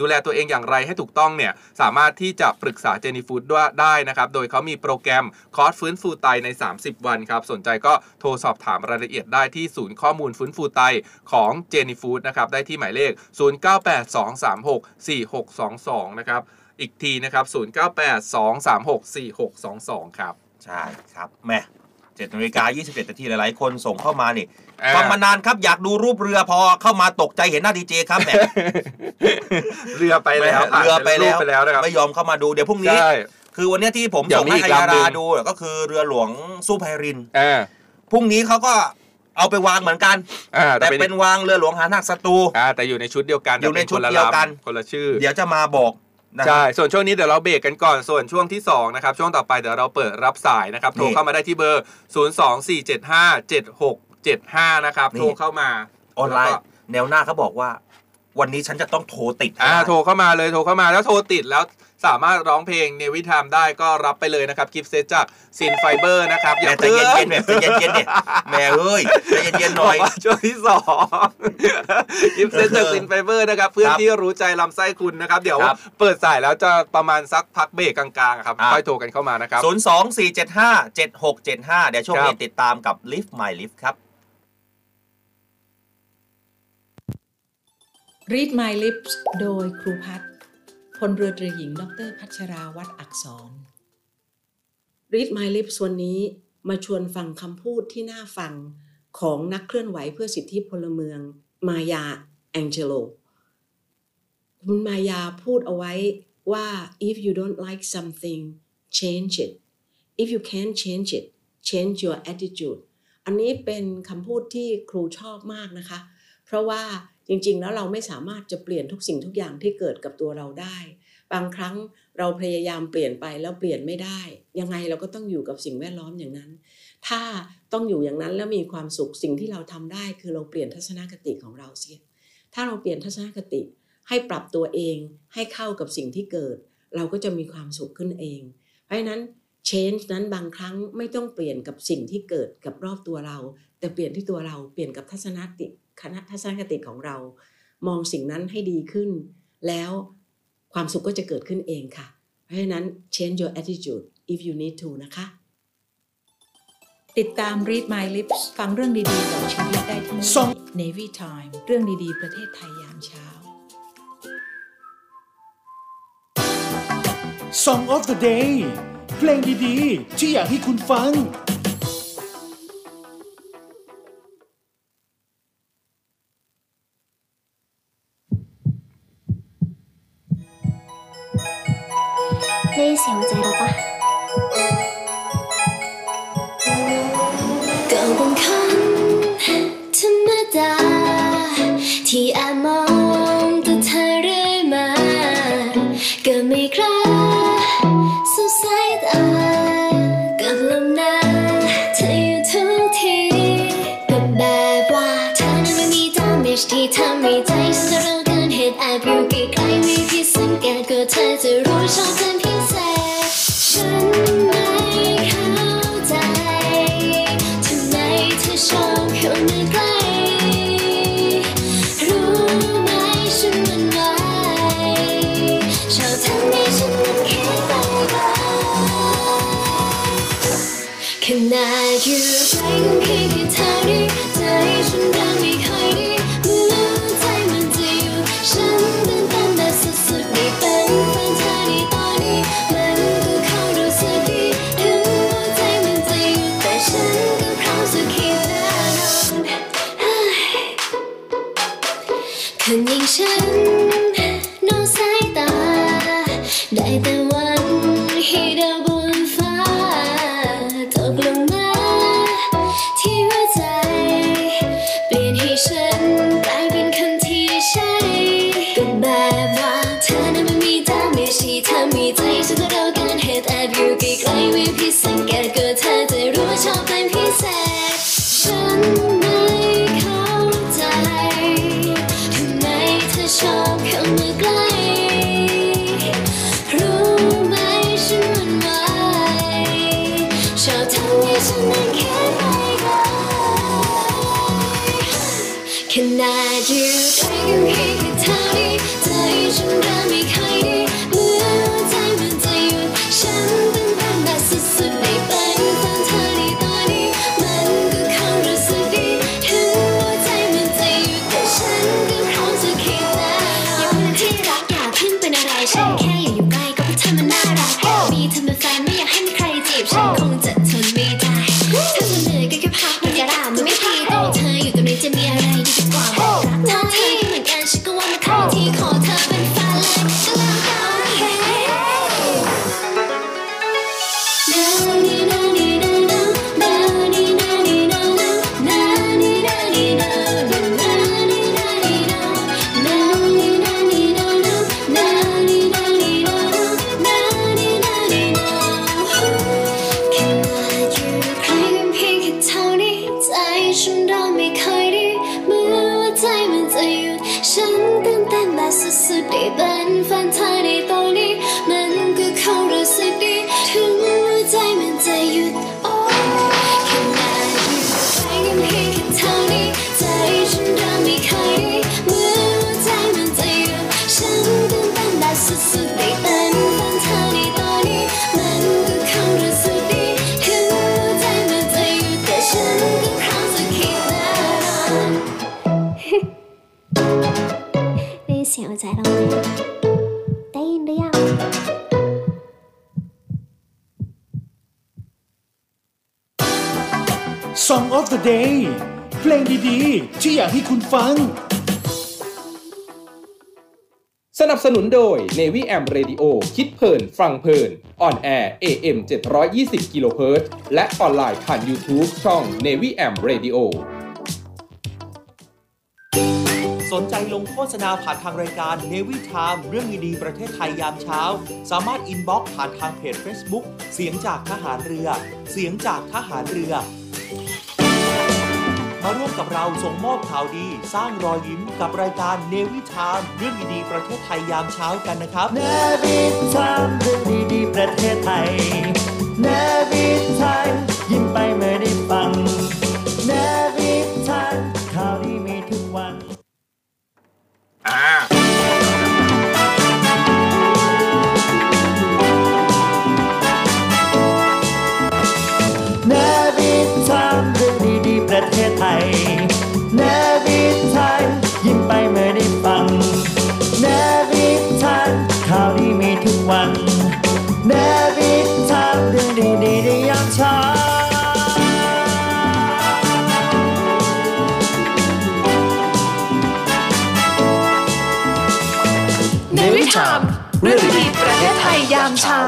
ดูแลตัวเองอย่างไรให้ถูกต้องเนี่ยสามารถที่จะปรึกษาเจนี่ฟูดได้นะครับโดยเขามีโปรแกรมคอร์สฟื้นฟูไตใน 30 วันครับสนใจก็โทรสอบถามรายละเอียดได้ที่ศูนย์ข้อมูลฟื้นฟูไตของเจนี่ฟูดนะครับได้ที่หมายเลข 0982364622 นะครับ อีกทีนะครับ 0982364622 ครับ ใช่ครับแหม่เจ็ดนาฬิกา21นาทีหลายๆ คนส่งเข้ามานี่อ่าฟังมานานครับอยากดูรูปเรือพอเข้ามาตกใจเห็นหน้าดีเจครับแหม เรือไปแล้วผ่านเรือไปแล้วไปแล้วนะครับไม่ยอมเข้ามาดูเดี๋ยวพรุ่งนี้ ใช่ คือวันเนี้ยที่ผมเดี๋ยวส่งให้มีอีอักยาลำหนึ่ราง ดูก็คือเรือหลวงสู้ไพรินอ่าพรุ่งนี้เขาก็เอาไปวางเหมือนกัน อ่าแต่เป็นวางเรือหลวงหานักศัตรู อ่าแต่อยู่ในชุดเดียวกันอยู่ในแต่ป็ชุดคละเดียวกันลำคนละชื่อ เดี๋ยวจะมาบอก นะใช่ ส่วนช่วงนี้เดี๋ยวเราเบรกกันก่อน ส่วนช่วงที่ 2 นะครับ ช่วงต่อไปเดี๋ยวเราเปิดรับสายนะครับโทรเข้ามาได้ที่เบอร์ 024757675 นะครับโทรเข้ามาออนไลน์แล้วก็แนวหน้าเขาบอกว่า วันนี้ฉันจะต้องโทรติดให้อ่าได้ โทรเข้ามาเลย โทรเข้ามา แล้วโทรติดแล้ว สามารถร้องเพลง Navy Time ได้ก็รับไปเลยนะครับ gift set จากซินไฟเบอร์นะครับแม่ใจเย็นๆแม่ใจเย็นๆเนี่ยแม่เอ้ยใจเย็นๆหน่อยบกว่าช่วงที่สอง gift set จากซินไฟเบอร์นะครับเพื่อนครับที่รู้ใจลำไส้คุณนะครับ เดี๋ยวครับเปิดสายแล้วจะประมาณสักพักเบรกกลางๆครับอะค่อยโทรกันเข้ามานะครับศูนย์สองสี่เจ็ดห้าเจ็ดหกเจ็ดห้าเดี๋ยวช่วงนี้ครับติดตามกับ Lift My Lift ครับ Read My Lips โดยครูพัฒน์พ ลเรือตรีหญิง ดรพัชราวัฒน์อักษร Read My Lips วันนี้มาชวนฟังคำพูดที่น่าฟังของนักเคลื่อนไหวเพื่อสิทธิพลเมือง มายาแองเจโลคุณมายาพูดเอาไว้ว่า if you don't like something change it if you can't change it change your attitude อันนี้เป็นคำพูดที่ครูชอบมากนะคะ เพราะว่า จริงๆ แล้วเราไม่สามารถจะเปลี่ยนทุกสิ่งทุกอย่างที่เกิดกับตัวเราได้ บางครั้งเราพยายามเปลี่ยนไปแล้วเปลี่ยนไม่ได้ ยังไงเราก็ต้องอยู่กับสิ่งแวดล้อมอย่างนั้น ถ้าต้องอยู่อย่างนั้นแล้วมีความสุขสิ่งที่เราทำได้ คือเราเปลี่ยนทัศนคติของเราเสียถ้าเราเปลี่ยนทัศนคติ ให้ปรับตัวเองให้เข้ากับสิ่งที่เกิด เราก็จะมีความสุขขึ้นเอง เพราะฉะนั้น change นั้นบางครั้งไม่ต้องเปลี่ยนกับสิ่งที่เกิดกับรอบตัวเรา แต่เปลี่ยนที่ตัวเราเปลี่ยนกับทัศนคติ คณะทัศนคติของเรา มองสิ่งนั้นให้ดีขึ้น แล้วความสุขก็จะเกิดขึ้นเองค่ะ เพราะฉะนั้น change your attitude if you need to นะคะ ติดตาม Read My Lips ฟังเรื่องดีๆกับชีวิตได้ที่ Navy Time เรื่องดีๆ ประเทศไทยยามเช้า Song of the Day เพลงดีๆ ที่อยากให้คุณฟัง 你啲事我自己吧。can I do? 最近一个他的，在一瞬间离开。ากให้คุณฟัง สนับสนุนโดย Navy AM Radio คิดเพลิน ฟังเพลินออนแอร์ AM 720กิโลเฮิรตซ์และออนไลน์ผ่าน YouTube ช่อง Navy มเรดิโอสนใจลงโฆษณาผ่านทางรายการ Navy Time เรื่องดีๆประเทศไทยยามเช้า สามารถ inbox ผ่านทางเพจ Facebook เสียงจากทหารเรือ เสียงจากทหารเรือ มาร่วมกับเราส่งมอบข่าวดี สร้างรอยยิ้มกับรายการเนวิทามเรื่องดีๆประเทศไทยยามเช้ากันนะครับเนวิทามเรื่องดีๆประเทศไทยเนวิทามยิ้มไปเมื่อได้ฟังเนวิทามข่าวดีมีทุกวันอ่า เช้า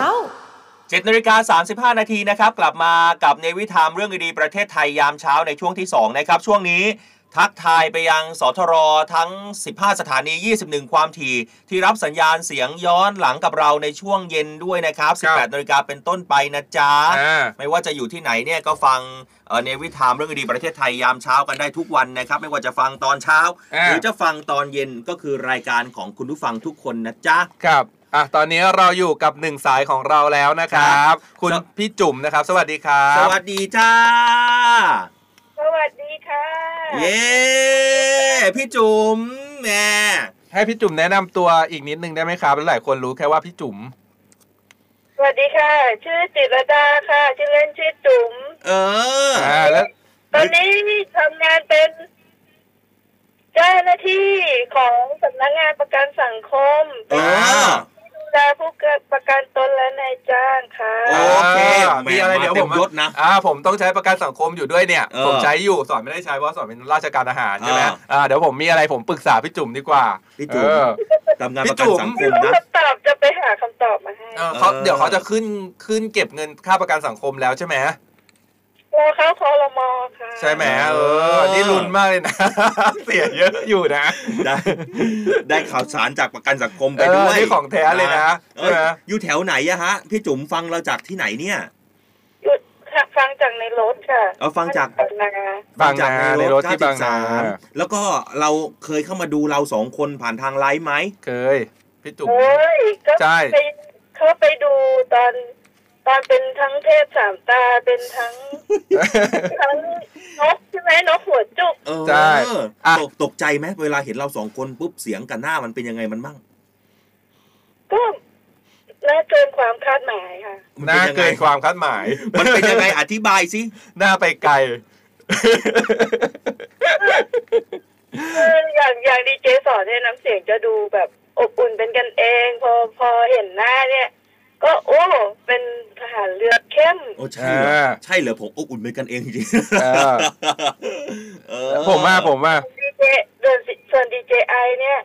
7นาฬิกา35 นาทีนะครับ กลับมากับในวิธามเรื่องดีๆประเทศไทยยามเช้าในช่วงที่ 2 นะครับ ช่วงนี้ทักทายไปยังสทรทั้ง 15 สถานี 21 ความถี่ ที่รับสัญญาณเสียงย้อนหลังกับเราในช่วงเย็นด้วยนะครับ 18นาฬิกาเป็นต้นไปนะจ๊ะ ไม่ว่าจะอยู่ที่ไหนเนี่ยก็ฟังเอ่อในวิธามเรื่องดีๆประเทศไทยยามเช้ากันได้ทุกวันนะครับ ไม่ว่าจะฟังตอนเช้าอ่าหรือจะฟังตอนเย็นก็คือรายการของคุณผู้ฟังทุกคนนะจ๊ะ ครับ อะตอนนี้เราอยู่กับหนึ่งสายของเราแล้วนะครับ คุณพี่จุ๋มนะครับ สวัสดีครับ สวัสดีจ้า สวัสดีค่ะ เย้พี่จุ๋มแหม่ให้พี่จุ๋มแนะนำตัวอีกนิดนึงได้ไหมครับหลายคนรู้แค่ว่าพี่จุ๋มสวัสดีค่ะ ชื่อจิตรดาค่ะ ชื่อเล่นชื่อจุ๋มเอออ่าแล้วตอนนี้ทำงานเป็นเจ้าหน้าที่ของสำนักงานประกันสังคมเออ ดูแลผู้ประกันตนและนายจ้างค่ะ โอเคมีอะไรเดี๋ยวผมยศนะอ่าผมต้องใช้ประกันสังคมอยู่ด้วยเนี่ยเออผมใช้อยู่สอนไม่ได้ใช้เพราะสอนเป็นราชการทหารใช่ไหมอ่าอ่าเดี๋ยวผมมีอะไรผมปรึกษาพี่จุ๋มดีกว่าพี่จุ๋มเออทำงานพี่ประกันจุ๋มสังคไม่มรู้นะคำตอบจะไปหาคำตอบมาให้เออเขาเดี๋ยวเขาจะขึ้นขึ้นเก็บเงินค่าประกันสังคมแล้วใช่ไหม รอเข้าคอรมอค่ะ ใช่ไหมเออ นี่ลุ้นมากเลยนะ เสียเยอะอยู่นะ ได้ได้ข่าวสารจากประกันสังคมไปเออด้วยนี่ของแท้เลยนะเอ้ยใช่ไหมอยู่แถวไหนอะฮะ พี่จุ๋มฟังเราจากที่ไหนเนี่ยหยุดค่ะฟังจากในรถค่ะเอาฟังจากนาบางนาในรถที่บางนา93แล้วก็เราเคยเข้ามาดูเราสองคนผ่านทางไลฟ์ไหมเคยพี่จุ๋มโอ้ยก็ใช่ไปเขาไปดูตอน ตอนเป็นทั้งเทพสามตาเป็นทั้ง ทั้งนกใช่ไหมนกหัวจุก เออใช่อะ ตกตกใจไหมเวลาเห็นเราสองคนปุ๊บเสียงกับหน้ามันเป็นยังไงมันบ้างก็น่าเกินความคาดหมายค่ะหน้าเกินความคาดหมาย มันเป็นยังไงอธิบายสิหน้าไปไกล คืออย่างอย่างดีเจสอนเนี่ยน้ำเสียงจะดูแบบอบอุ่นเป็นกันเอง พอพอเห็นหน้าเนี่ย ก็โอ้เป็นทหารเรือเข้ม โอ้ใช่เหรอใช่เหรอผมอบอุ่นเป็นกันเองจริงเออๆเออผมว่าผมว่าดีเจส่วนดีเจไอเนี่ย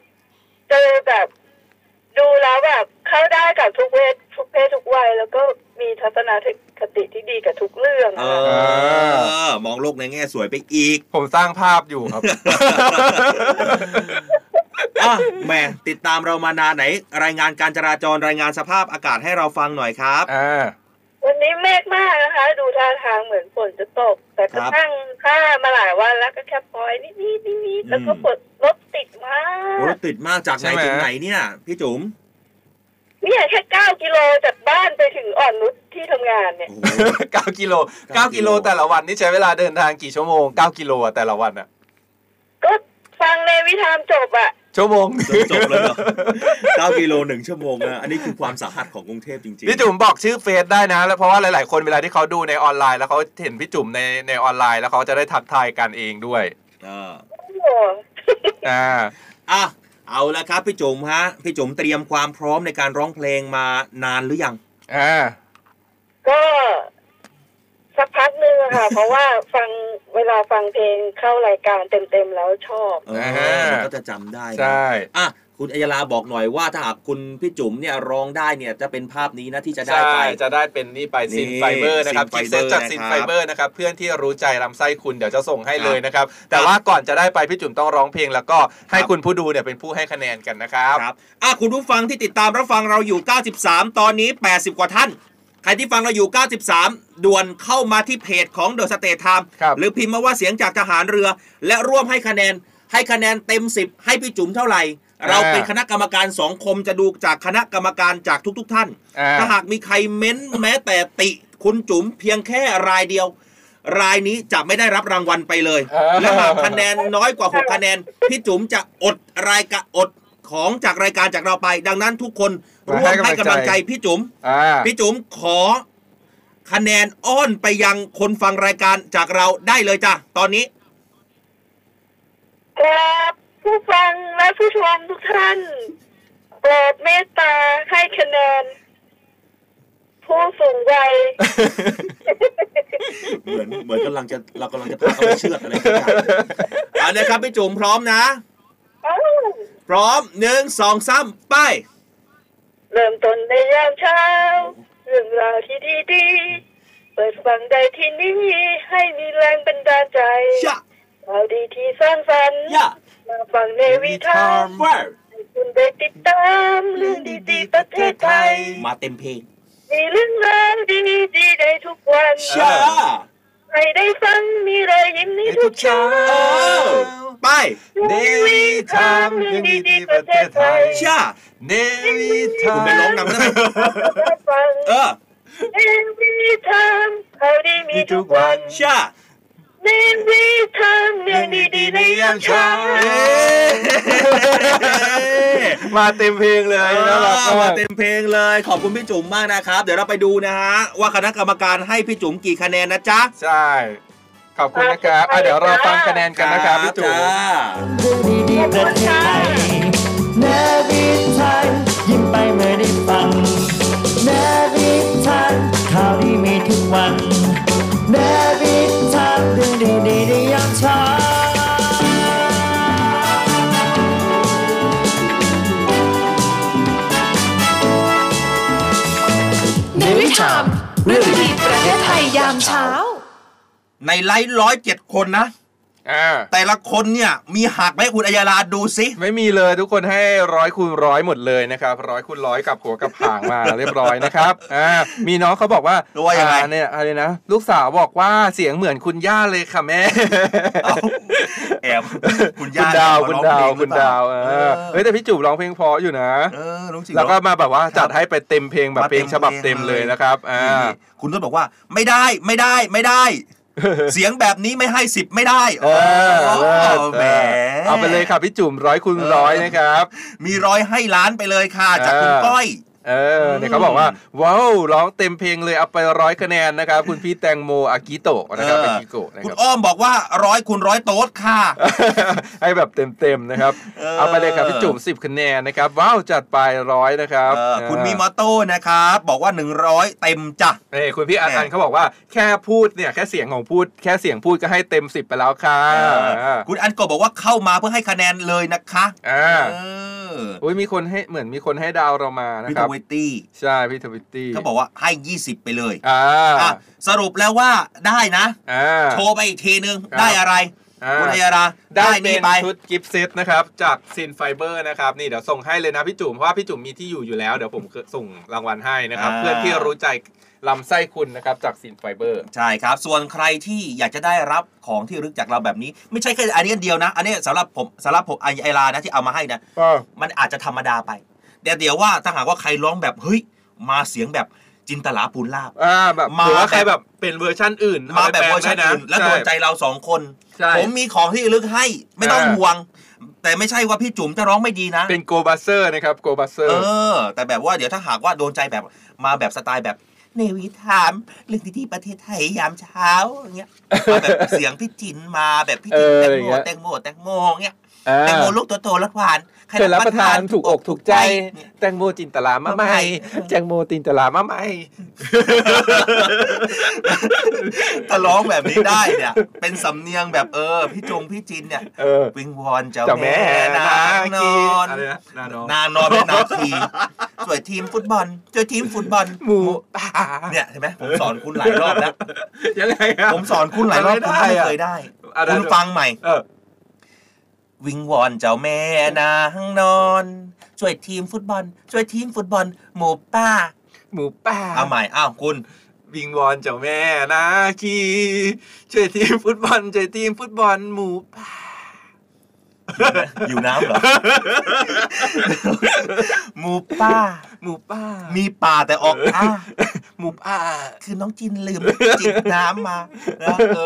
เจอแบบดูแล้วแบบเข้าได้กับทุกเพศทุกเพศทุกวัยแล้วก็มีทัศนคติที่ดีกับทุกเรื่องเออะอมองโลกในแง่สวยไปอีก ผมสร้างภาพอยู่ครับ อะแหม่ติดตามเรามานานไหน รายงานการจราจรรายงานสภาพอากาศให้เราฟังหน่อยครับอ่าวันนี้เมฆมากนะคะ ดูท่าทางเหมือนฝนจะตก แต่ก็ครับนั่งค่ามาหลายวันแล้วก็แค่ปล่อยนิดนิดนิดนิดแล้วก็ฝนรถติดมากโอ้รถติดมากจากไหนใช่ไหมถึงไหนเนี่ย พี่จุ๋มเนี่ยแค่เก้ากิโลจากบ้านไปถึงอ่อนนุชที่ทำงานเนี่ยเก้ากิโลเก้ากิโลแต่ละวันนี่ใช้เวลาเดินทางกี่ชั่วโมงเก้ากิโลอะแต่ละวันอะก็ฟังในวิธามจบอะชั่วโมงจบเลยเหรอเก้ากิโลหนึ่งชั่วโมงนะอันนี้คือความสาหัสของกรุงเทพจริงๆ พี่จุ๋มบอกชื่อเฟซได้นะ แล้วเพราะว่าหลายๆคนเวลาที่เขาดูในออนไลน์ แล้วเขาเห็นพี่จุ๋มในในออนไลน์ แล้วเขาจะได้ทักทายกันเองด้วยอ่าโอ้โหอ่าอะเอาละครับพี่จุ๋มฮะ พี่จุ๋มเตรียมความพร้อมในการร้องเพลงมานานหรือยังอ่าก็ สักพักหนึงอะค่ะ เพราะว่าฟังเวลาฟังเพลงเข้ารายการเต็มๆแล้วชอบ เออมันก็จะจำได้นะ ใช่ อะคุณอัยยาลาบอกหน่อยว่าถ้าหากคุณพี่จุ๋มเนี่ยร้องได้เนี่ยจะเป็นภาพนี้นะที่จะได้ใช่ไปจะได้เป็นนี่ไปนี่ซินไฟเบอร์นะครับ Sin กิฟต์เซต Fiber จากนะครับซินไฟเบอร์นะครับ เพื่อนที่รู้ใจลำไส้คุณเดี๋ยวจะส่งให้เลยนะครับ แต่ว่าก่อนจะได้ไปพี่จุ๋มต้องร้องเพลงแล้วก็ให้คุณผู้ดูเนี่ยเป็นผู้ให้คะแนนกันนะครับ ครับอะคุณผู้ฟังที่ติดตามรับฟังเราอยู่ 93 ตอนนี้ 80 กว่าท่าน ใครที่ฟังเราอยู่ 93 ด่วนเข้ามาที่เพจของ The State Time หรือพิมพ์มาว่าเสียงจากทหารเรือ และร่วมให้คะแนน ให้คะแนนเต็ม 10 ให้พี่จุ๋มเท่าไหร่ เราเป็นคณะกรรมการสองคมจะดูจากคณะกรรมการจากทุก ๆ ท่าน อ่า ถ้าหากมีใครเม้นแม้แต่ติคุณจุ๋มเพียงแค่รายเดียว รายนี้จะไม่ได้รับรางวัลไปเลย เออ และหากคะแนนน้อยกว่า 6 คะแนน พี่จุ๋มจะอดรายการอด ของจากรายการจากเราไป ดังนั้นทุกคนร่วมให้กำลังใจพี่จุ๋มอ่าพี่จุ๋มขอคะแนนอ้อนไปยังคนฟังรายการจากเราได้เลยจ้ะตอนนี้ครับผู้ฟังและผู้ชมทุกท่านโปรดเมตตาให้คะแนน ผู้สูงวัยเหมือนเหมือนกำลังจะเรากำลังจะพาเขาไปเชือดอะไรสักอย่างเอาเลยครับพี่จุ๋มพร้อมนะ พร้อมหนึ่งสองสามไป เริ่มต้นในยามเช้า เรื่องราวที่ดีๆ เปิดฟังได้ที่นี่ให้มีแรงบันดาลใจข่าวดีที่สร้างสรรค์มาฟังในวิธามให้คุณได้ติดตามเรื่องดีๆประเทศไทย มาเต็มเพลง มีเรื่องราวดีๆได้ทุกวันช้า ให้ได้ฟังมีรอยยิ้มในทุกเช้าไปเนวิทามเรื่องดีๆประเทศไทยช้าเนวิทามคุณไปร้องนำได้ไหมฟังเออเนวิทามข่าวดีมีทุกวันช้า เนวิทามเรื่องดีๆในยามเช้ามาเต็มเพลงเลยน่ารักมามากเต็มเพลงเลย ขอบคุณพี่จุ๋มมากนะครับ เดี๋ยวเราไปดูนะฮะ ว่าคณะกรรมการให้พี่จุ๋มกี่คะแนนนะจ๊ะ ใช่ ขอบคุณนะครับอะเดี๋ยวเราฟังคะแนนกันนะครับพี่จุ๋มดีๆประเทศไทยเนวิทานยิ้มไปเมื่อได้ฟังเนวิทานข่าวดีมีทุกวัน เนวิทานเรื่องดีๆในยามเช้าในวิชามเรื่องดีๆประเทศไทยยามเช้า ในไลฟ์ร้อยเจ็ดคนนะอ่า แต่ละคนเนี่ยมีหักไหมคุณอัยยาลาดูสิ ไม่มีเลยทุกคนให้ร้อยคูณร้อยหมดเลยนะครับร้อยคูณร้อยกับหัวกับหางมาเรียบร้อยนะครับอ่ามีน้องเขาบอกว่าว่ายังไงอ่เนี่ยอะไรนะลูกสาวบอกว่าเสียงเหมือนคุณย่าเลยค่ะแม่แอบคุณย่าคุณดาวเนี่ยคุณมาร้ดาองวเพลงหรืคุอณเปล่าดาวเอเอออเฮ้ยแต่พี่จุ๋มร้องเพลงเพออยู่นะเออรู้จริงแล้วก็เหรอมาแบบว่าจัดให้ไปเต็มเพลงแบบเพลงฉบับเต็มเลยนะครับอ่านี่คุณต้นบอกว่าไม่ได้ไม่ได้ไม่ได้ เสียงแบบนี้ไม่ให้สิบไม่ได้เออเลิศแหมเอาไปเลยค่ะพี่จุ๋มร้อยคูณร้อยนะครับ มีร้อยให้ล้านไปเลยค่ะ จากคุณเออก้อย เออเนี่ยเขาบอกว่า ว้าวร้องเต็มเพลงเลยเอาไปร้อยคะแนนนะครับ คุณพี่แตงโมอากิโตะนะครับเอออากิโกะนะคุคณรับอ้อมบอกว่าร้อยคูณร้อยโต๊ดค่ะ ให้แบบเต็มๆนะครับเออเอาไปเลยครับพี่จุ๋มสิบคะแนนนะครับว้าวจัดไปร้อยนะครับเออคุณมีมอโต้นะครับบอกว่า 100 เต็มจ้ะเอ้ยคุณพี่อันอันเขาบอกว่าแค่พูดเนี่ยแค่เสียงของพูด แค่เสียงพูดก็ให้เต็มสิบไปแล้วค่ะเออคุณอันโกบอกว่าเข้ามาเพื่อให้คะแนนเลยนะคะอ่าเอออุ้ยมีคนให้เหมือนมีคนให้ดาวเรามานะพี่คทรับวิตตี้ใช่พี่ทวิตตี้เขาบอกว่าให้ 20 ไปเลยอ่าอะสรุปแล้วว่าได้นะอ่าโชว์ไปอีกทีนึงครับได้อะไรอ่าคุณอัยยาราได้ได้เป็นี่นไปชุดกิฟต์เซตนะครับ จากซินไฟเบอร์นะครับ นี่เดี๋ยวส่งให้เลยนะพี่จุ๋มเพราะว่าพี่จุ๋มมีที่อยู่อยู่แล้ว เดี๋ยวผมส่งรางวัลให้นะครับอ่าเพื่อนที่รู้ใจ ลำไส้คุณนะครับจากซินไฟเบอร์ใช่ครับ ส่วนใครที่อยากจะได้รับของที่ระลึกจากเราแบบนี้ ไม่ใช่แค่อันนี้อันเดียวนะ อันนี้สำหรับผมสำหรับผมไอไอลานะที่เอามาให้นะมันอาจจะธรรมดาไปเดี๋ยวเดี๋ยวว่าถ้าหากว่าใครร้องแบบเฮ้ยมาเสียงแบบจินตลาปูนลาบอ่าแบบมาหรือว่าใครแบบแบบเป็นเวอร์ชั่นอื่น มาอไปแบบปลงเวอร์ชันได้ะอื่นแล้วโดนใจเราสองคนใช่ผมมีของที่ระลึกให้ไม่ต้องอ่าห่วง แต่ไม่ใช่ว่าพี่จุ๋มจะร้องไม่ดีนะ เป็น golden buzzer นะครับ golden buzzer เอร์อแต่แบบว่าเดี๋ยวถ้าหากว่าโดนใจแบบมาแบบสไตล์แบบ Navy Time เรื่องดีๆประเทศไทยยามเช้าอย่างเงี้ยมาแบบเสียงพี่จินมาแบบพี่จินเออแตงอย่างโมเงี้ยแตงโมแตงโมเงี้ยอ่า แตงโมลูกโตๆรสหวานใครเคยรับประทานถูกอกถูกใจ แตงโมจินตหรามาใหม่แตงโมจินตหรามาใหม่ถ้าร้องแบบนี้ได้เนี่ย เป็นสำเนียงแบบเออ พี่จงพี่จินเนี่ยเออวิงวอนเจ้าเจ้าแม่แม่นางนอนอะไรนะนานอนนานอนเป็นนาทีช่วยทีมฟุตบอลช่วยทีมฟุตบอลหมูเนี่ยเห็นไหมผมสอนคุณหลายรอบแล้วยังไงอะผมสอนคุณหลายรอบคุณก็ไม่เคยได้อะไรคุณฟังใหม่เออ วิงวอนเจ้าแม่นางนอน ช่วยทีมฟุตบอล ช่วยทีมฟุตบอล หมูป้าหมูป่าเอาใหม่อ้าวคุณวิงวอนเจ้าแม่นาคีช่วยทีมฟุตบอลช่วยทีมฟุตบอลหมูป่าอยู่น้ำเหรอ หมูป้าหมูป่ามีป่าแต่ออกอ้าหมูป่าคือน้องจินลืมจิบน้ำมานะเอ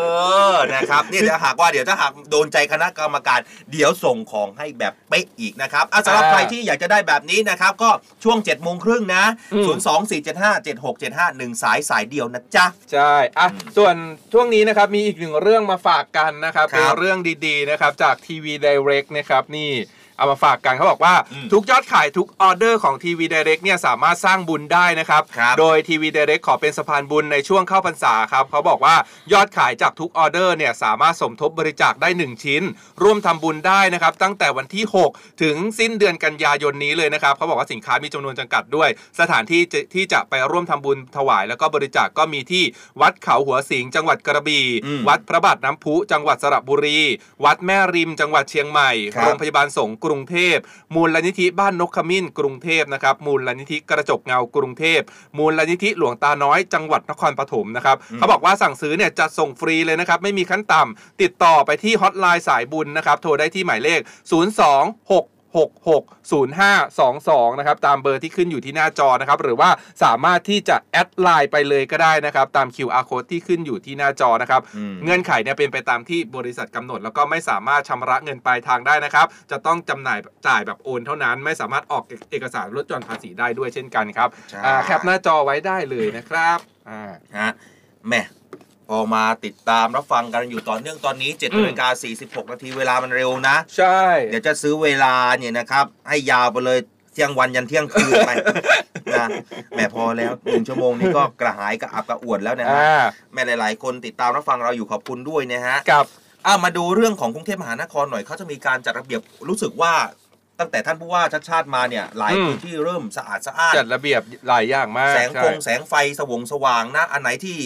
อนะครับนี่ถ้าหากว่าเดี๋ยวถ้าหากโดนใจคณะกรรมการเดี๋ยวส่งของให้แบบเป๊ะอีกนะครับอะสำหรับอ่าใครที่อยากจะได้แบบนี้นะครับ ก็ช่วง7จ็ดโมงครึ่งนะอืม0 2 4 7 5 7 6 7 5 1 สายสายเดียวนะจ๊ะ ใช่อะส่วนช่วงนี้นะครับมีอีกหนึ่งเรื่องมาฝากกันนะครับครับเป็นเรื่องดีๆนะครับจากทีวี Direct นะครับนี่ เอามาฝากกันเขาบอกว่าทุกยอดขายทุกออเดอร์ของทีวีเดเร็กเนี่ยสามารถสร้างบุญได้นะครับ โดยทีวีเดเร็กขอเป็นสะพานบุญในช่วงเข้าพรรษาครับเขาบอกว่ายอดขายจากทุกออเดอร์เนี่ยสามารถสมทบบริจาคได้ 1 ชิ้น ร่วมทำบุญได้นะครับ ตั้งแต่วันที่ 6 ถึงสิ้นเดือนกันยายนนี้เลยนะครับเขาบอกว่าสินค้ามีจำนวนจำกัดด้วย สถานที่จะที่จะไปร่วมทำบุญถวาย แล้วก็บริจาคก็มีที่วัดเขาหัวสิงจังหวัดกระบี่อืมวัดพระบาทน้ำพุ จังหวัดสระบุรี วัดแม่ริม จังหวัดเชียงใหม่ครับโรงพยาบาลสงฆ์กรุงเทพ มูลนิธิบ้านนกขมิ้น กรุงเทพนะครับ มูลนิธิกระจกเงากรุงเทพ มูลนิธิหลวงตาน้อยจังหวัดนครปฐมนะครับอืมเขาบอกว่าสั่งซื้อเนี่ยจะส่งฟรีเลยนะครับไม่มีขั้นต่ำติดต่อไปที่ฮอตไลน์สายบุญนะครับโทรได้ที่หมายเลข 026 660522 นะครับ ตามเบอร์ที่ขึ้นอยู่ที่หน้าจอนะครับ หรือว่าสามารถที่จะแอดไลน์ไปเลยก็ได้นะครับ ตาม QR code ที่ขึ้นอยู่ที่หน้าจอนะครับอืมเงื่อนไขเนี่ยเป็นไปตามที่บริษัทกำหนด แล้วก็ไม่สามารถชำระเงินปลายทางได้นะครับ จะต้องจำหน่ายจ่ายแบบโอนเท่านั้น ไม่สามารถออกเอกสารลดหย่อนภาษีได้ด้วยเช่นกันครับใช่อ่าแคปหน้าจอไว้ได้เลยนะครับอ่าฮะแหม่ พอมาติดตามรับฟังกันอยู่ต่อเนื่องตอนนี้7อืนามฬิกา46นาทีเวลามันเร็วนะ ใช่ เดี๋ยวจะซื้อเวลาเนี่ยนะครับ ให้ยาวไปเลยเที่ยงวันยันเที่ยงคืนไปนะแหม่พอแล้วหนึ่งชั่วโมงนี้ก็กระหายกระอับกระอ่วนแล้วนะฮะอ่าแม่หลาย ๆ คนติดตามรับฟังเราอยู่ขอบคุณด้วยนะฮะกับอ้ามาดูเรื่องของกรุงเทพมหานครหน่อยเขาจะมีการจัดระเบียบรู้สึกว่าตั้งแต่ท่านผู้ว่าชัดชาติมาเนี่ยหลายอืมพื้นที่เริ่มสะอาดสะอ้านจัดระเบียบหลายอย่างมาก แสงใช่ฟงแสงไฟสว่งสว่างนะอันไหนที่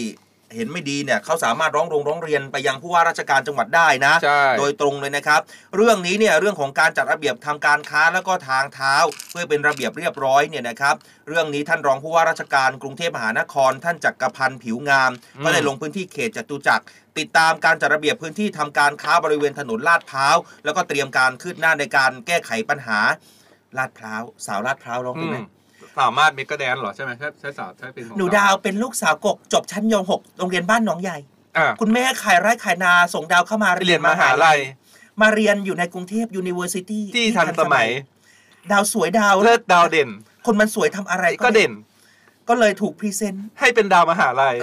เห็นไม่ดีเนี่ยเขาสามารถร้องโรงร้องเรียนไปยังผู้ว่าราชการจังหวัดได้นะใช่โดยตรงเลยนะครับ เรื่องนี้เนี่ยเรื่องของการจัดระเบียบทางการค้าแล้วก็ทางเท้า เพื่อเป็นระเบียบเรียบร้อยเนี่ยนะครับ เรื่องนี้ท่านรองผู้ว่าราชการกรุงเทพมหานคร ท่านจักรพันธ์ผิวงามอืมก็ได้ลงพื้นที่เขตจตุจักรติดตามการจัดระเบียบพื้นที่ทำการค้าบริเวณถนนลาดพร้าวแล้วก็เตรียมการคืบหน้าในการแก้ไขปัญหาลาดพร้าวสาวลาดพร้าวร้องอืเป็นไหมม สามารถเมกะแดนเหรอใช่ไหมใช่ใช่สาวใช่เป็นของหนูดาวเป็นลูกสาวกกจบชั้นยหกโรงเรียนบ้านหนองใหญ่ อ่าคุณแม่ขายไร่ขายนาส่งดาวเข้ามาเรียนมหาลัย มาเรียนอยู่ในกรุงเทพ university ที่ทันสมัย ดาวสวยดาวเลิศดาวเด่น คนมันสวยทำอะไรก็เด่น ก็เลยถูก present ให้เป็นดาวมหาลัย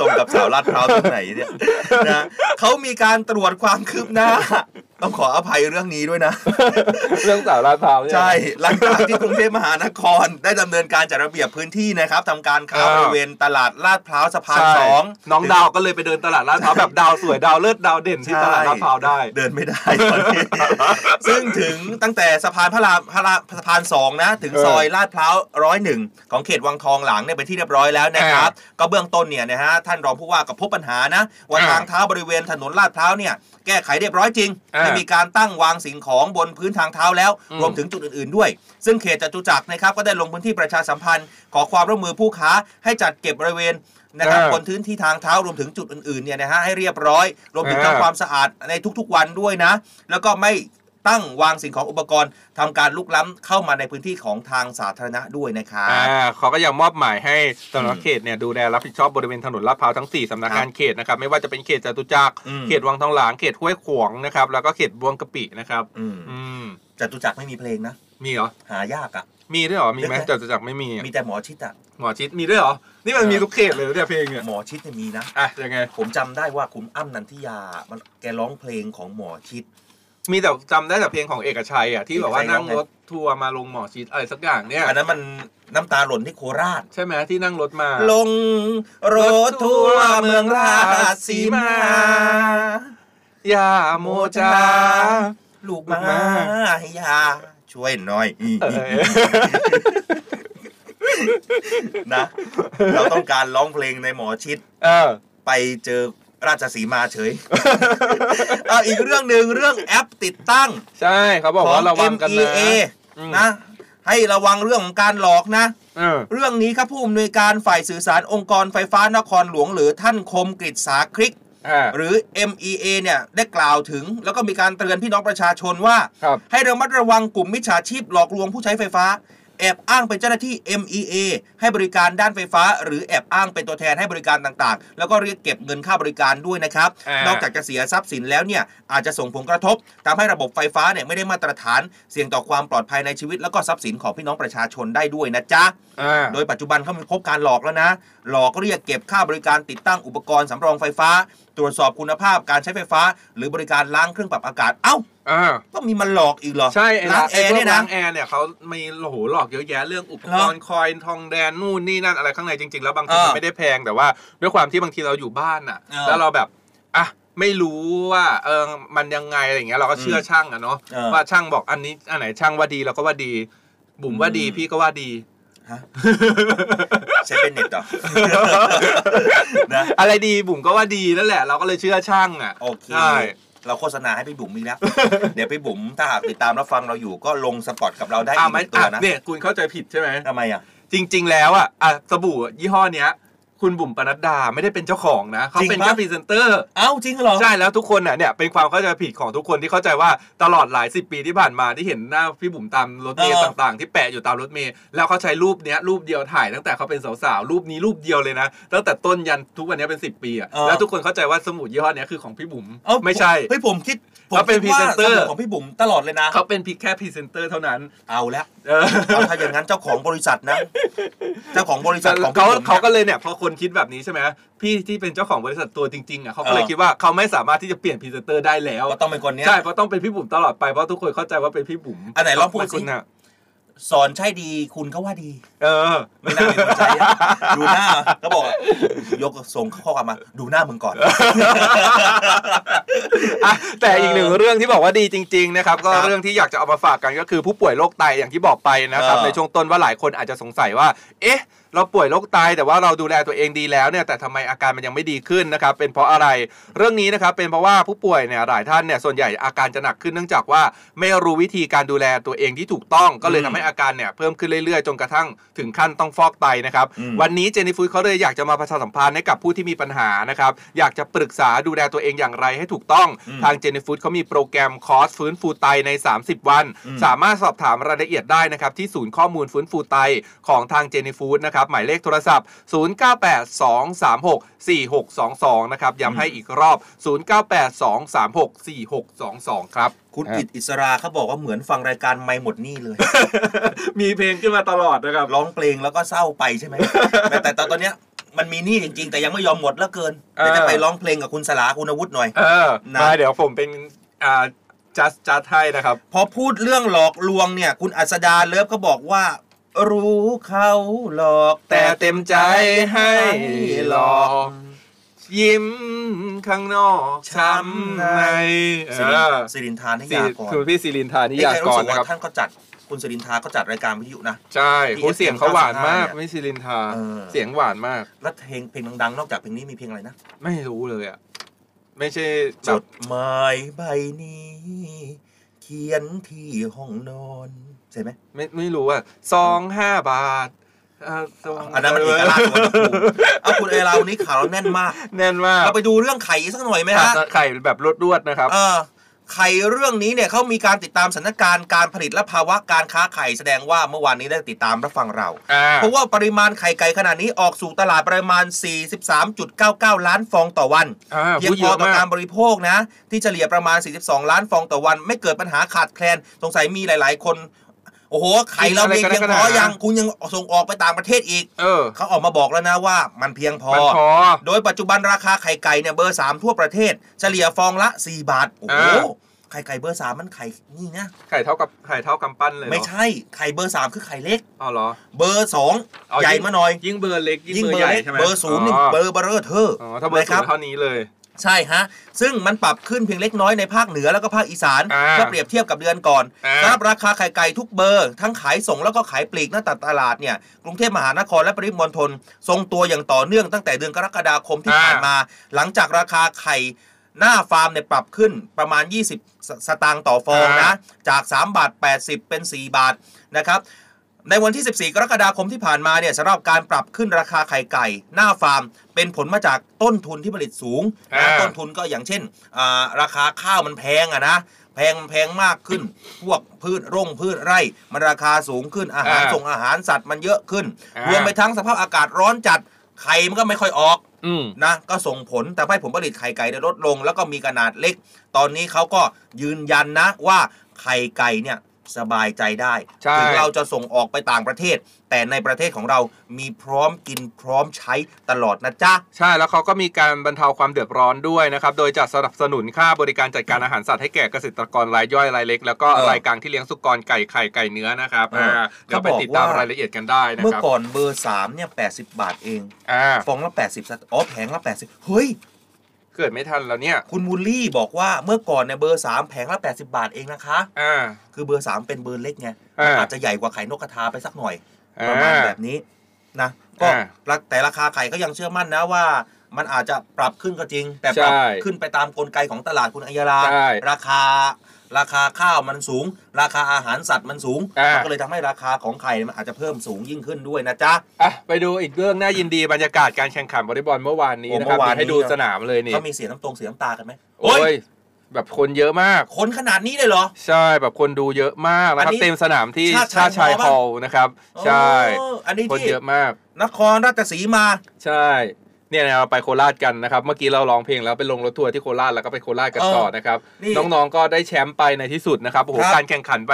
ตรงกับสาวลาดพร้าวตรงไหนเนี่ยนะเขามีการตรวจความคืบหน้า ต้องขออภัยเรื่องนี้ด้วยนะ เรื่องสาวลาดพร้าวเนี่ยใช่ หลังจากที่กรุงเทพมหานครได้ดำเนินการจัดระเบียบพื้นที่นะครับทำการค้าอ่าบริเวณตลาดลาดพร้าวสะพานใช่สองน้องดาวก็เลยไปเดินตลาดลาดพร้าวแบบดาวสวยดาวเลิศดาวเด่นที่ตลาดลาดพร้าวได้ เดินไม่ได้ตอนนี้ซึ่งถึงตั้งแต่สะพานพระรามพระรามสะพานสองนะ ถึงเออซอยลาดพร้าวร้อยหนึ่งของเขตวังทองหลังเนี่ยเป็นที่เรียบร้อยแล้วนะครับก็เบื้องต้นเนี่ยนะฮะท่านรองผู้ว่ากับพบปัญหานะว่าอ่าทางเท้าบริเวณถนนลาดพร้าวเนี่ยแก้ไขเรียบร้อยจริงอ่าไม่มีการตั้งวางสิ่งของบนพื้นทางเท้าแล้วอืมรวมถึงจุดอื่นๆด้วย ซึ่งเขตจตุจักรนะครับก็ได้ลงพื้นที่ประชาสัมพันธ์ ขอความร่วมมือผู้ค้าให้จัดเก็บบริเวณนะครับอ่าบนพื้นที่ทางเท้ารวมถึงจุดอื่นๆเนี่ยนะฮะให้เรียบร้อย รวมถึงอ่าทำความสะอาดในทุกๆวันด้วยนะ แล้วก็ไม่ ตั้งวางสิ่งของอุปกรณ์ทำการลุกล้ำเข้ามาในพื้นที่ของทางสาธารณะด้วยนะครับอ่าเขาก็ยังมอบหมายให้สำนักเขตเนี่ยดูแลรับผิดชอบบริเวณถนนลาดพร้าวทั้ง 4สำนักงานเขตนะครับไม่ว่าจะเป็นเขตจตุจักรอืมเขตวังทองหลางเขตห้วยขวางนะครับแล้วก็เขตบวงกะปินะครับอืมอืมจตุจักรไม่มีเพลงนะมีเหรอหายากอะมีด้วยเหรอ มีไหมเยอะจตุจักรไม่มีอะมีแต่หมอชิดอะหมอชิดมีด้วยเหรอ นี่มันมีทุกเขตเลยเหรอเนี่ยเพลงเนี่ยหมอชิดเนี่ยมีนะ อะยังไง ผมจำได้ว่าคุณอ้ำนันทิยา มันแกร้องเพลงของหมอชิด มีแต่จำได้แต่เพลงของเอกชัยอะที่แบบว่าเอกชัยนั่งร้องไงรถทัวร์มาลงหมอชิดอะไรสักอย่างเนี่ยอันนั้นมันน้ำตาหล่นที่โคราช ใช่ไหมที่นั่งรถมา ลงรถทัวร์เมืองราชสีมาอย่าโมจาลูกมาให้ยาช่วยหน่อยเออนะ เราต้องการร้องเพลงในหมอชิดเออไปเจอ ราชสีมาเฉยเอาอีกเรื่องหนึ่งเรื่องแอปติดตั้ง ใช่เขาบอกว่าระวังกันนะ MEA อืมนะ ให้ระวังเรื่องของการหลอกนะเออเรื่องนี้ครับผู้อำนวยการฝ่ายสื่อสารองค์กรไฟฟ้านครหลวง หรือท่านคมกฤษสาคริกอ่าหรือ MEA เนี่ยได้กล่าวถึง แล้วก็มีการเตือนพี่น้องประชาชนว่าครับให้ระมัดระวังกลุ่มมิจฉาชีพหลอกลวงผู้ใช้ไฟฟ้า แอบอ้างเป็นเจ้าหน้าที่ MEA ให้บริการด้านไฟฟ้า หรือแอบอ้างเป็นตัวแทนให้บริการต่างๆ แล้วก็เรียกเก็บเงินค่าบริการด้วยนะครับอ่านนอกจากจะเสียทรัพย์สินแล้วเนี่ยอาจจะส่งผลกระทบทำให้ระบบไฟฟ้าเนี่ยไม่ได้มาตรฐาน เสี่ยงต่อความปลอดภัยในชีวิต แล้วก็ทรัพย์สินของพี่น้องประชาชนได้ด้วยนะจ๊ะอ่าโดยปัจจุบันเขามีพบการหลอกแล้วนะ หลอกเรียกเก็บค่าบริการติดตั้งอุปกรณ์สำรองไฟฟ้า ตรวจสอบคุณภาพการใช้ไฟฟ้า หรือบริการล้างเครื่องปรับอากาศ เอ้าอ่าต้องมีมันหลอกอีกเหรอ ใช่ไอ้ล้างแอร์เนี่ยนะล้างแอร์เนี่ยเขามีโอ้โหหลอกเยอะแยะเรื่องอุปกรณ์คอยทองแดนนู่นนี่นั่นอะไรข้างในจริง ๆ แล้วบางทีเออมันไม่ได้แพงแต่ว่า ด้วยความที่บางทีเราอยู่บ้านอะเออแล้วเราแบบอะไม่รู้ว่าเออมันยังไงอะไรอย่างเงี้ยเราก็เชื่อช่างอะเนาะเออว่าช่างบอกอันนี้อันไหนช่างว่าดีเราก็ว่าดี บุ๋มว่าดีอืมพี่ก็ว่าดี ใช้เป็นเน็ตเหรอนะอะไรดีบุ๋มก็ว่าดีนั่นแหละ เราก็เลยเชื่อช่างอะโอเคใช่เราโฆษณาให้พี่บุ๋มอีกแล้ว เดี๋ยวพี่บุ๋มถ้าหากติดตามรับฟังเราอยู่ก็ลง spot กับเราได้อะอีกหไม่นึ่งตัวอะนะเนี่ยคุณเข้าใจผิดใช่ไหมทำไมอะจริง ๆ แล้วอะอะสบู่ยี่ห้อเนี้ย คุณบุ๋มปนัดดาไม่ได้เป็นเจ้าของนะเขาเป็นจริงปะแค่พรีเซนเตอร์เอ้าจริงเหรอใช่แล้วทุกคนอะเนี่ยเป็นความเข้าใจผิดของทุกคนที่เข้าใจว่าตลอดหลายสิบปีที่ผ่านมาที่เห็นหน้าพี่บุ๋มตามรถเมล์เออต่างๆ ที่แปะอยู่ตามรถเมล์แล้วเขาใช้รูปเนี้ยรูปเดียวถ่ายตั้งแต่เขาเป็นสาวๆรูปนี้รูปเดียวเลยนะ ตั้งแต่ต้นยันทุกวันนี้เป็นสิบปีอะเออแล้วทุกคนเข้าใจว่าสบู่ยี่ห้อเนี้ยคือของพี่บุ๋มเอ้าไม่ใช่เฮ้ยผมคิดผม เขาเป็นคิดว่าพรีเซนเตอร์สบู่ของพี่บุ๋มตลอดเลยนะเขาเป็นเพียงแค่พรีเซนเตอร์เท่านั้นเอาแล้วเออเอาถ้าอย่างนั้นเจ้าของบริษัทนะเจ้าของบริษัทของพี่เขาบุ๋มเขานี่ยก็เลยเนี่ยพอคนคิดแบบนี้ใช่ไหมพี่ที่เป็นเจ้าของบริษัทตัวจริงๆอะเขาก็เลยเออคิดว่าเขาไม่สามารถที่จะเปลี่ยนพรีเซนเตอร์ได้แล้วก็ต้องเป็นคนเนี้ยใช่เพราะต้องเป็นพี่บุ๋มตลอดไปเพราะทุกคนเข้าใจว่าเป็นพี่บุ๋มอันไหนลองพูดสิคุณน่ะ สอนใช่ดีคุณก็ว่าดี เออ ไม่น่ามีคนใจอะดูหน้าก็บอกยกส่งข้อความมา ดูหน้ามึงก่อน อะแต่อีกหนึ่งเรื่องที่บอกว่าดีจริง ๆ นะครับ ก็ครับเรื่องที่อยากจะเอามาฝากกันก็คือผู้ป่วยโรคไตอย่างที่บอกไปนะครับ เออในช่วงต้นว่าหลายคนอาจจะสงสัยว่า เอ๊ะ เราป่วยโรคไตแต่ว่าเราดูแลตัวเองดีแล้วเนี่ยแต่ทำไมอาการมันยังไม่ดีขึ้นนะครับเป็นเพราะอะไรเรื่องนี้นะครับเป็นเพราะว่าผู้ป่วยเนี่ยหลายท่านเนี่ยส่วนใหญ่อาการจะหนักขึ้นเนื่องจากว่าไม่รู้วิธีการดูแลตัวเองที่ถูกต้องก็เลยอืมทำให้อาการเนี่ยเพิ่มขึ้นเรื่อยๆ จนกระทั่งถึงขั้นต้องฟอกไตนะครับอืมวันนี้เจนี่ฟูดเขาเลยอยากจะมาประชาสัมพันธ์ให้กับผู้ที่มีปัญหานะครับอยากจะปรึกษาดูแลตัวเองอย่างไรให้ถูกต้องอืมทางเจนี่ฟูดเขามีโปรแกรมคอร์สฟื้นฟูไตใน 30 วันอืมสามารถสอบถามรายละเอียดได้นะครับที่ศูนย์ข้อมูลฟื้นฟูไตของทางเจนี่ฟูดนะครับหมายเลขโทรศัพท์ 0982364622 นะครับ ย้ำให้อีกรอบ 0982364622 ครับ คุณอิดอิสราเขาบอกว่าเหมือนฟังรายการไม่หมดหนี่เลย มีเพลงขึ้นมาตลอดนะครับ ร้องเพลงแล้วก็เศร้าไปใช่ไหม แต่แต่ตอนเนี้ยมันมีหนี้จริง ๆ แต่ยังไม่ยอมหมดแล้วเกินเออเดี๋ยวจะไปร้องเพลงกับคุณสลาคุณอาวุธหน่อยเออนะมาเดี๋ยวผมเป็นอ่าจัสจัสให้นะครับ พอพูดเรื่องหลอกลวงเนี่ย คุณอัสดาเลิฟก็บอกว่า รู้เขาหลอกแต่เต็มใจให้หลอก ยิ้มข้างนอกช้ำในสิริเออสิรินทานนิยากรคุณพี่สิรินทานิเอ๊ะยาแต่กรู้รสึกนะว่าครับท่านก็จัดคุณสิรินทาก็จัดรายการวิทยุนะ ใช่เขาเสียงเขาหวานมากเนี่ยไม่สิรินทาเออเสียงหวานมาก แล้วเพลงเพลงดังๆ นอกจากเพลงนี้มีเพลงอะไรนะ ไม่รู้เลยอะ ไม่ใช่จแบบดหมายใบนี้ เขียนที่ห้องนอน ใช่ไหมไม่ไม่รู้อะซองห้าบาทอ่าซองอันนั้นมันเอกลักษณ์ของกูเอาคุณเอราวันนี้ข่าวเราแน่นมาก แน่นมาก เราไปดูเรื่องไข่สักหน่อยไหมฮะไข่แบบรวดๆนะครับเออไข่เรื่องนี้เนี่ยเขามีการติดตามสถานการณ์การผลิตและภาวะการค้าไข่แสดงว่าเมื่อวานนี้ได้ติดตามรับฟังเราอ่าเพราะว่าปริมาณไข่ไก่ขนาดนี้ออกสู่ตลาดประมาณ 43.99 ล้านฟองต่อวันอ่าเพียงพูดพเยออะต่อมากการบริโภคนะ ที่เฉลี่ยประมาณ 42 ล้านฟองต่อวัน ไม่เกิดปัญหาขาดแคลน สงสัยมีหลาย ๆ คน โอ้โหไข่เราเพียงกินอะไรกันเพียงนักพอหนายังคุณยังส่งออกไปต่างประเทศอีกเออเขาออกมาบอกแล้วนะว่ามันเพียงพอมันพอโดยปัจจุบันราคาไข่ไก่เนี่ยเบอร์3ทั่วประเทศ เฉลี่ยฟองละ 4 บาทโอ้โหอ่าไข่ไก่เบอร์3มันไข่นี่นะไข่เท่ากับไข่เท่ากำปั้นเลยเหรอไม่ใช่ไข่เบอร์3คือไข่เล็กอ๋อเหรอ เบอร์อ๋อ2ใหญ่ยิ่งมาหน่อย ยิ่งเบอร์เล็กยิ่งยิ่งเบอเบร์อใหร์ญ่เล็กใช่ไหมเบอร์ศูนย์นี่อ๋อเบอร์เบอร์เรอเธอร์อ๋อถ้าเบอร์นะคศูรันย์เท่านี้เลย ใช่ฮะ ซึ่งมันปรับขึ้นเพียงเล็กน้อยในภาคเหนือแล้วก็ภาคอีสานอ่าเมื่อเปรียบเทียบกับเดือนก่อนอ่าสำหรับราคาไข่ไก่ทุกเบอร์ ทั้งขายส่งแล้วก็ขายปลีกหน้าตลาดเนี่ยกรุงเทพมหานครและปริมณฑลทรงตัวอย่างต่อเนื่องตั้งแต่เดือนกรกฎาคมที่ผ่านมา หลังจากราคาไข่หน้าฟาร์มเนี่ยปรับขึ้นประมาณ 20สสตางค์ต่อฟองนะ จาก 3 บาท 80 เป็น 4 บาทนะครับ ในวันที่ 14 กรกฎาคมที่ผ่านมาเนี่ยสำหรับการปรับขึ้นราคาไข่ไก่ หน้าฟาร์ม เป็นผลมาจากต้นทุนที่ผลิตสูงนะอ่าต้นทุนก็อย่างเช่นอ่าราคาข้าวมันแพงอะนะแพงแพงมากขึ้น พวกพืชร่งพืชไร่ มันราคาสูงขึ้นอาหารอ่าส่งอาหารสัตว์มันเยอะขึ้นอ่ารรวมไปทั้งสภาพอากาศร้อนจัดไข่มันก็ไม่ค่อยออกอืมนะก็ส่งผลทำให้ผลผลิตไข่ไก่ได้ลดลง แล้วก็มีขนาดเล็ก ตอนนี้เขาก็ยืนยันนะว่าไข่ไก่เนี่ย สบายใจได้ใช่ถึงเราจะส่งออกไปต่างประเทศ แต่ในประเทศของเรามีพร้อมกินพร้อมใช้ตลอดนะจ๊ะ ใช่แล้วเขาก็มีการบรรเทาความเดือดร้อนด้วยนะครับ โดยจะสนับสนุนค่าบริการจัดการอาหารสัตว์ให้แก่เกษตรกรรายย่อยรายเล็ก แล้วก็เออรายกลางที่เลี้ยงสุกรไก่ไข่ไก่เนื้อนะครับเอออ่าเดี๋ยวไปติดตามรายละเอียดกันได้นะเมื่อครับก่อนเบอร์สามเนี่ยแปดสิบบาทเองอ่าฟองละแปดสิบอ๋อแผงละแปดสิบเฮ้ย เกิดไม่ทันแล้วเนี่ย คุณมูลลี่บอกว่าเมื่อก่อนเนี่ยเบอร์สามแผงละแปดสิบาทเองนะคะ อ่า คือเบอร์สามเป็นเบอร์เล็กไงอ่าอาจจะใหญ่กว่าไข่นกกระทาไปสักหน่อยอ่าประมาณแบบนี้นะก็อ่าราแต่ราคาไข่ก็ยังเชื่อมั่นนะว่า มันอาจจะปรับขึ้นก็จริง แต่ปรับใช่ขึ้นไปตามกลไกของตลาดคุณอัยยารา ใช่ ราคา ราคาข้าวมันสูง ราคาอาหารสัตว์มันสูงอ่ามัมันก็เลยทำให้ราคาของไข่มันอาจจะเพิ่มสูงยิ่งขึ้นด้วยนะจ๊ะอะไปดูอีกเรื่องน่ายินดีบรรยากาศการแข่งขันวอลเลย์บอลเมื่อวานนี้โอ้นะครับเมื่อวานให้ดูนี้สนามเลยนี่เขามีเสียน้ำตรงเสียน้ำตากันไหมโอ้ยแบบคนเยอะมาก คนขนาดนี้เลยเหรอ ใช่แบบคนดูเยอะมากนะคอัรับนนี้เต็มสนามที่ชาติชาติชายชายฮฮออลลล์ล์นะครับ ใช่โอ้อันนี้คนที่เยอะมาก นครราชสีมา ใช่ เนี่ยเราไปโคราชกันนะครับ เมื่อกี้เราร้องเพลงแล้วไปลงรถทัวร์ที่โคราชแล้วก็ไปโคราชกันต่อนะครับนี่น้องๆก็ได้แชมป์ไปในที่สุดนะครับโอ้โหครับการแข่งขันไป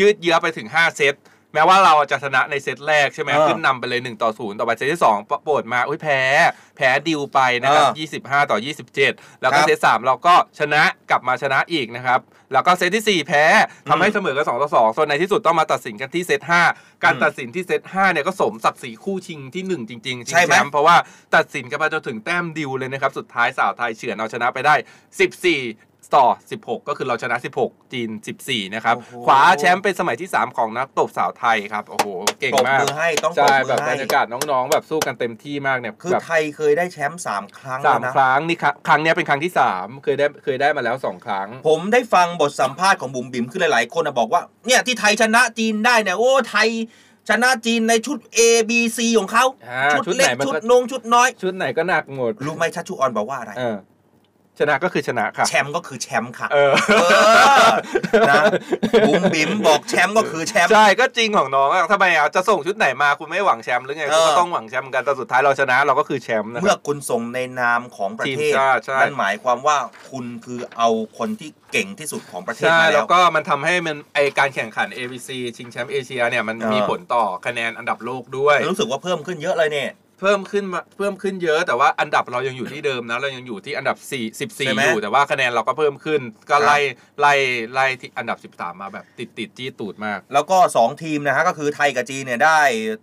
ยืดเยื้อไปถึง 5 เซต แม้ว่าเราจะชนะในเซตแรกใช่ไหมเออขึ้นนำไปเลย1ต่อ0ต่อไปเซตที่2ปโปรดมาอุ้ยแพ้ แพ้ดิวไปนะครับเออ25 ต่อ 27 แล้วก็ครับเซต3เราก็ชนะกลับมาชนะอีกนะครับแล้วก็เซตที่ 4 แพ้ทำให้เสมอกัน2ต่อ2ส่วนในที่สุดต้องมาตัดสินกันที่เซต5การอืมตัดสินที่เซต5เนี่ยก็สมศักดิ์ศรีคู่ชิงที่ 1 จริงๆชิงใช่ไหมแชมป์เพราะว่าตัดสินกันมาจนถึงแต้มดิวเลยนะครับสุดท้ายสาวไทยเฉือนเอาชนะไปได้ 14 ต่อ 16 ก็คือเราชนะ 16 จีน 14 นะครับโอ้โหคว้าแชมป์เป็นสมัยที่ 3 ของนักตบสาวไทยครับ โอ้โห เก่งมากปรบมือให้ต้องปรบใช่มือแบบให้บรรยากาศน้องๆ แบบสู้กันเต็มที่มากเนี่ยคือแบบไทยเคยได้แชมป์สามครั้งสามแล้วนะ ครั้งนี่ครั้งครั้งเนี้ยเป็นครั้งที่ 3 เคยได้เคยได้มาแล้ว 2 ครั้ง ผมได้ฟังบทสัมภาษณ์ของบุ๋มบิ๋มคือหลาย ๆ คนนะบอกว่าเนี่ยที่ไทยชนะจีนได้เนี่ยโอ้ไทยชนะจีนในชุด A B C ของเขาอ่าชุดชุดเล็ก ไหนมันชุดก็ นงชุดน้อย ชุดไหนก็หนักหมดรู้ไหมชัชชุออนบอกว่าอะไร เออ ชนะก็คือชนะค่ะ แชมป์ก็คือแชมป์ค่ะเออเออนะบุ๋มบิ๋มบอกแชมป์ก็คือแชมป์ ใช่ ก็จริงของน้องอะทำไมอะจะส่งชุดไหนมาคุณไม่หวังแชมป์หรือไงเออคุณก็ต้องหวังแชมป์กันแต่สุดท้ายเราชนะเราก็คือแชมป์นะคเมื่อรับคุณส่งในนามของประทีมเทศชาติใช่นั่นหมายความว่าคุณคือเอาคนที่เก่งที่สุดของประเทศใช่มาแล้แล้ววก็มันทำให้มันไอการแข่งขัน ABC ชิงแชมป์เอเชียเนี่ยมันเออมีผลต่อคะแนนอันดับโลกด้วย รู้สึกว่าเพิ่มขึ้นเยอะเลยเนี่ย เพิ่มขึ้นมาเพิ่มขึ้นเยอะแต่ว่าอันดับเรายังอยู่ที่เดิมนะเรายังอยู่ที่อันดับ4 ใช่ไหม 14อยู่แต่ว่าคะแนนเราก็เพิ่มขึ้น ก็ครับไล่ไล่ไล่ที่อันดับ 13 มาแบบติดติดจี้ตูดมาก แล้วก็ 2 ทีมนะฮะก็คือไทยกับจีนเนี่ยได้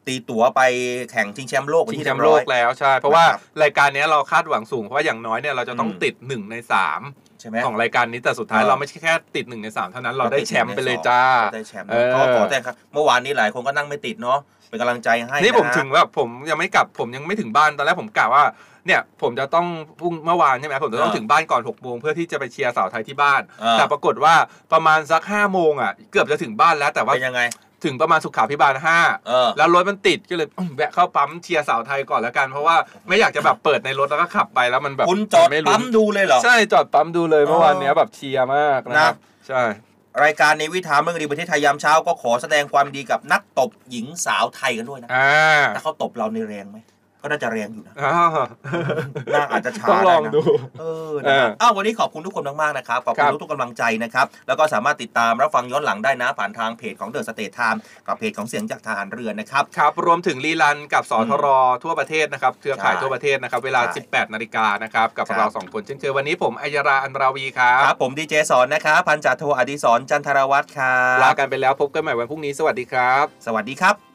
ตีตั๋วไปแข่งชิงแชมป์โลกชิงที่แชเรีมยป์บโลร้อย กแล้วใช่ เพราะว่ารายการเนี้ยเราคาดหวังสูง เพราะว่าอย่างน้อยเนี่ยเราจะต้องอืม ติด 1 ใน 3 ใช่ไหม ของรายการนี้แต่สุดท้ายเออ เราไม่ใช่แค่ติด 1 ใน 3 เท่านั้นเราได้แชมป์ไปเลยจ้า ได้แชมป์เออ ก็ขอแต่ครับเมื่อวานนี้หลายคนก็นั่งไม่ติดเนาะ เป็นกำลังใจให้นี่ผมะฮะถึงแบบผมยังไม่กลับผมยังไม่ถึงบ้านตอนแรกผมกะว่าเนี่ยผมจะต้องพรุ่งเมื่อวานใช่ไหมผมจะต้องเออถึงบ้านก่อน6กโมงเพื่อที่จะไปเชียร์สาวไทยที่บ้านเออแต่ปรากฏว่าประมาณสัก5้าโมงอะเกือบจะถึงบ้านแล้วแต่ว่าเป็นยังไงถึงประมาณสุขาพิบาลห้าเออแล้วรถมันติดก็เลยอืมแวะเข้าปั๊มเชียร์สาวไทยก่อนแล้วกันเพราะว่าไม่อยากจะแบบเปิดในรถแล้วก็ขับไปแล้วมันแบบคุณจอดนไลุ้นปั๊มดูเลยเหรอใช่จอดปั๊มดูเลยเมื่อวานเนี้ยแบบเชียร์มากนะครับนะใช่ รายการ Navy Time เรื่องดีประเทศไทยยามเช้าก็ขอแสดงความยินดีกับนักตบหญิงสาวไทยกันด้วยนะอ่าถ้าเขาตบเราในแรงไหม ก็น่าจะแรงอยู่นะอ่าน่าอาจจะช้าต้องลองดูนะ เออนะครับเอออ้าววันนี้ขอบคุณทุกคนมากๆนะครับ ขอบคุณคุรัณบทุกๆกำลังใจนะครับ แล้วก็สามารถติดตามรับฟังย้อนหลังได้นะ ผ่านทางเพจของ The States Times กับเพจของเสียงจากทหารเรือนะครับ ครับ รวมถึง rerun กับสทรทั่วประเทศนะครับ เครือข่ายใช่ทั่วประเทศนะครับ เวลาใช่18 นาฬิกานะครับกับครับเราสองคนเช่นเคยวันนี้ผมอัยราอันราวีครับ ครับ ผมดีเจสอนนะครับ พันจ่าโทอดิศรจันทรวัฒน์ครับ ลากันไปแล้วพบกันใหม่วันพรุ่งนี้ สวัสดีครับ สวัสดีครับ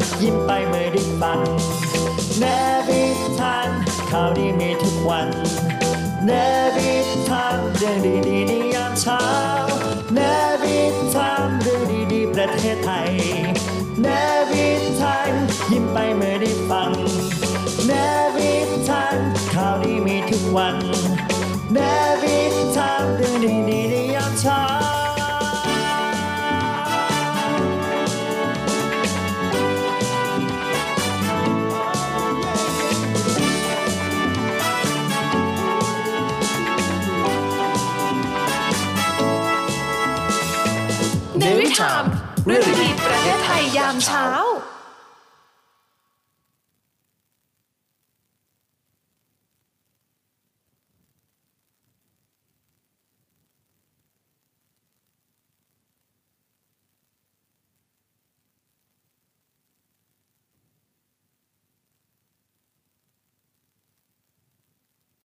ยิ้มไปเมื่อได้ฟังเนบิทันข่าวดีมีทุกวันเนบิทันเรื่องดีดีในยามเช้าเนบิทันเรื่องดีดีประเทศไทยเนบิทันยิ้มไปเมื่อได้ฟังเนบิทันข่าวดีมีทุกวันเนบิทันเรื่องดีดีในยามเช้า Time เรื่องดีประเทศไทยยามเช้า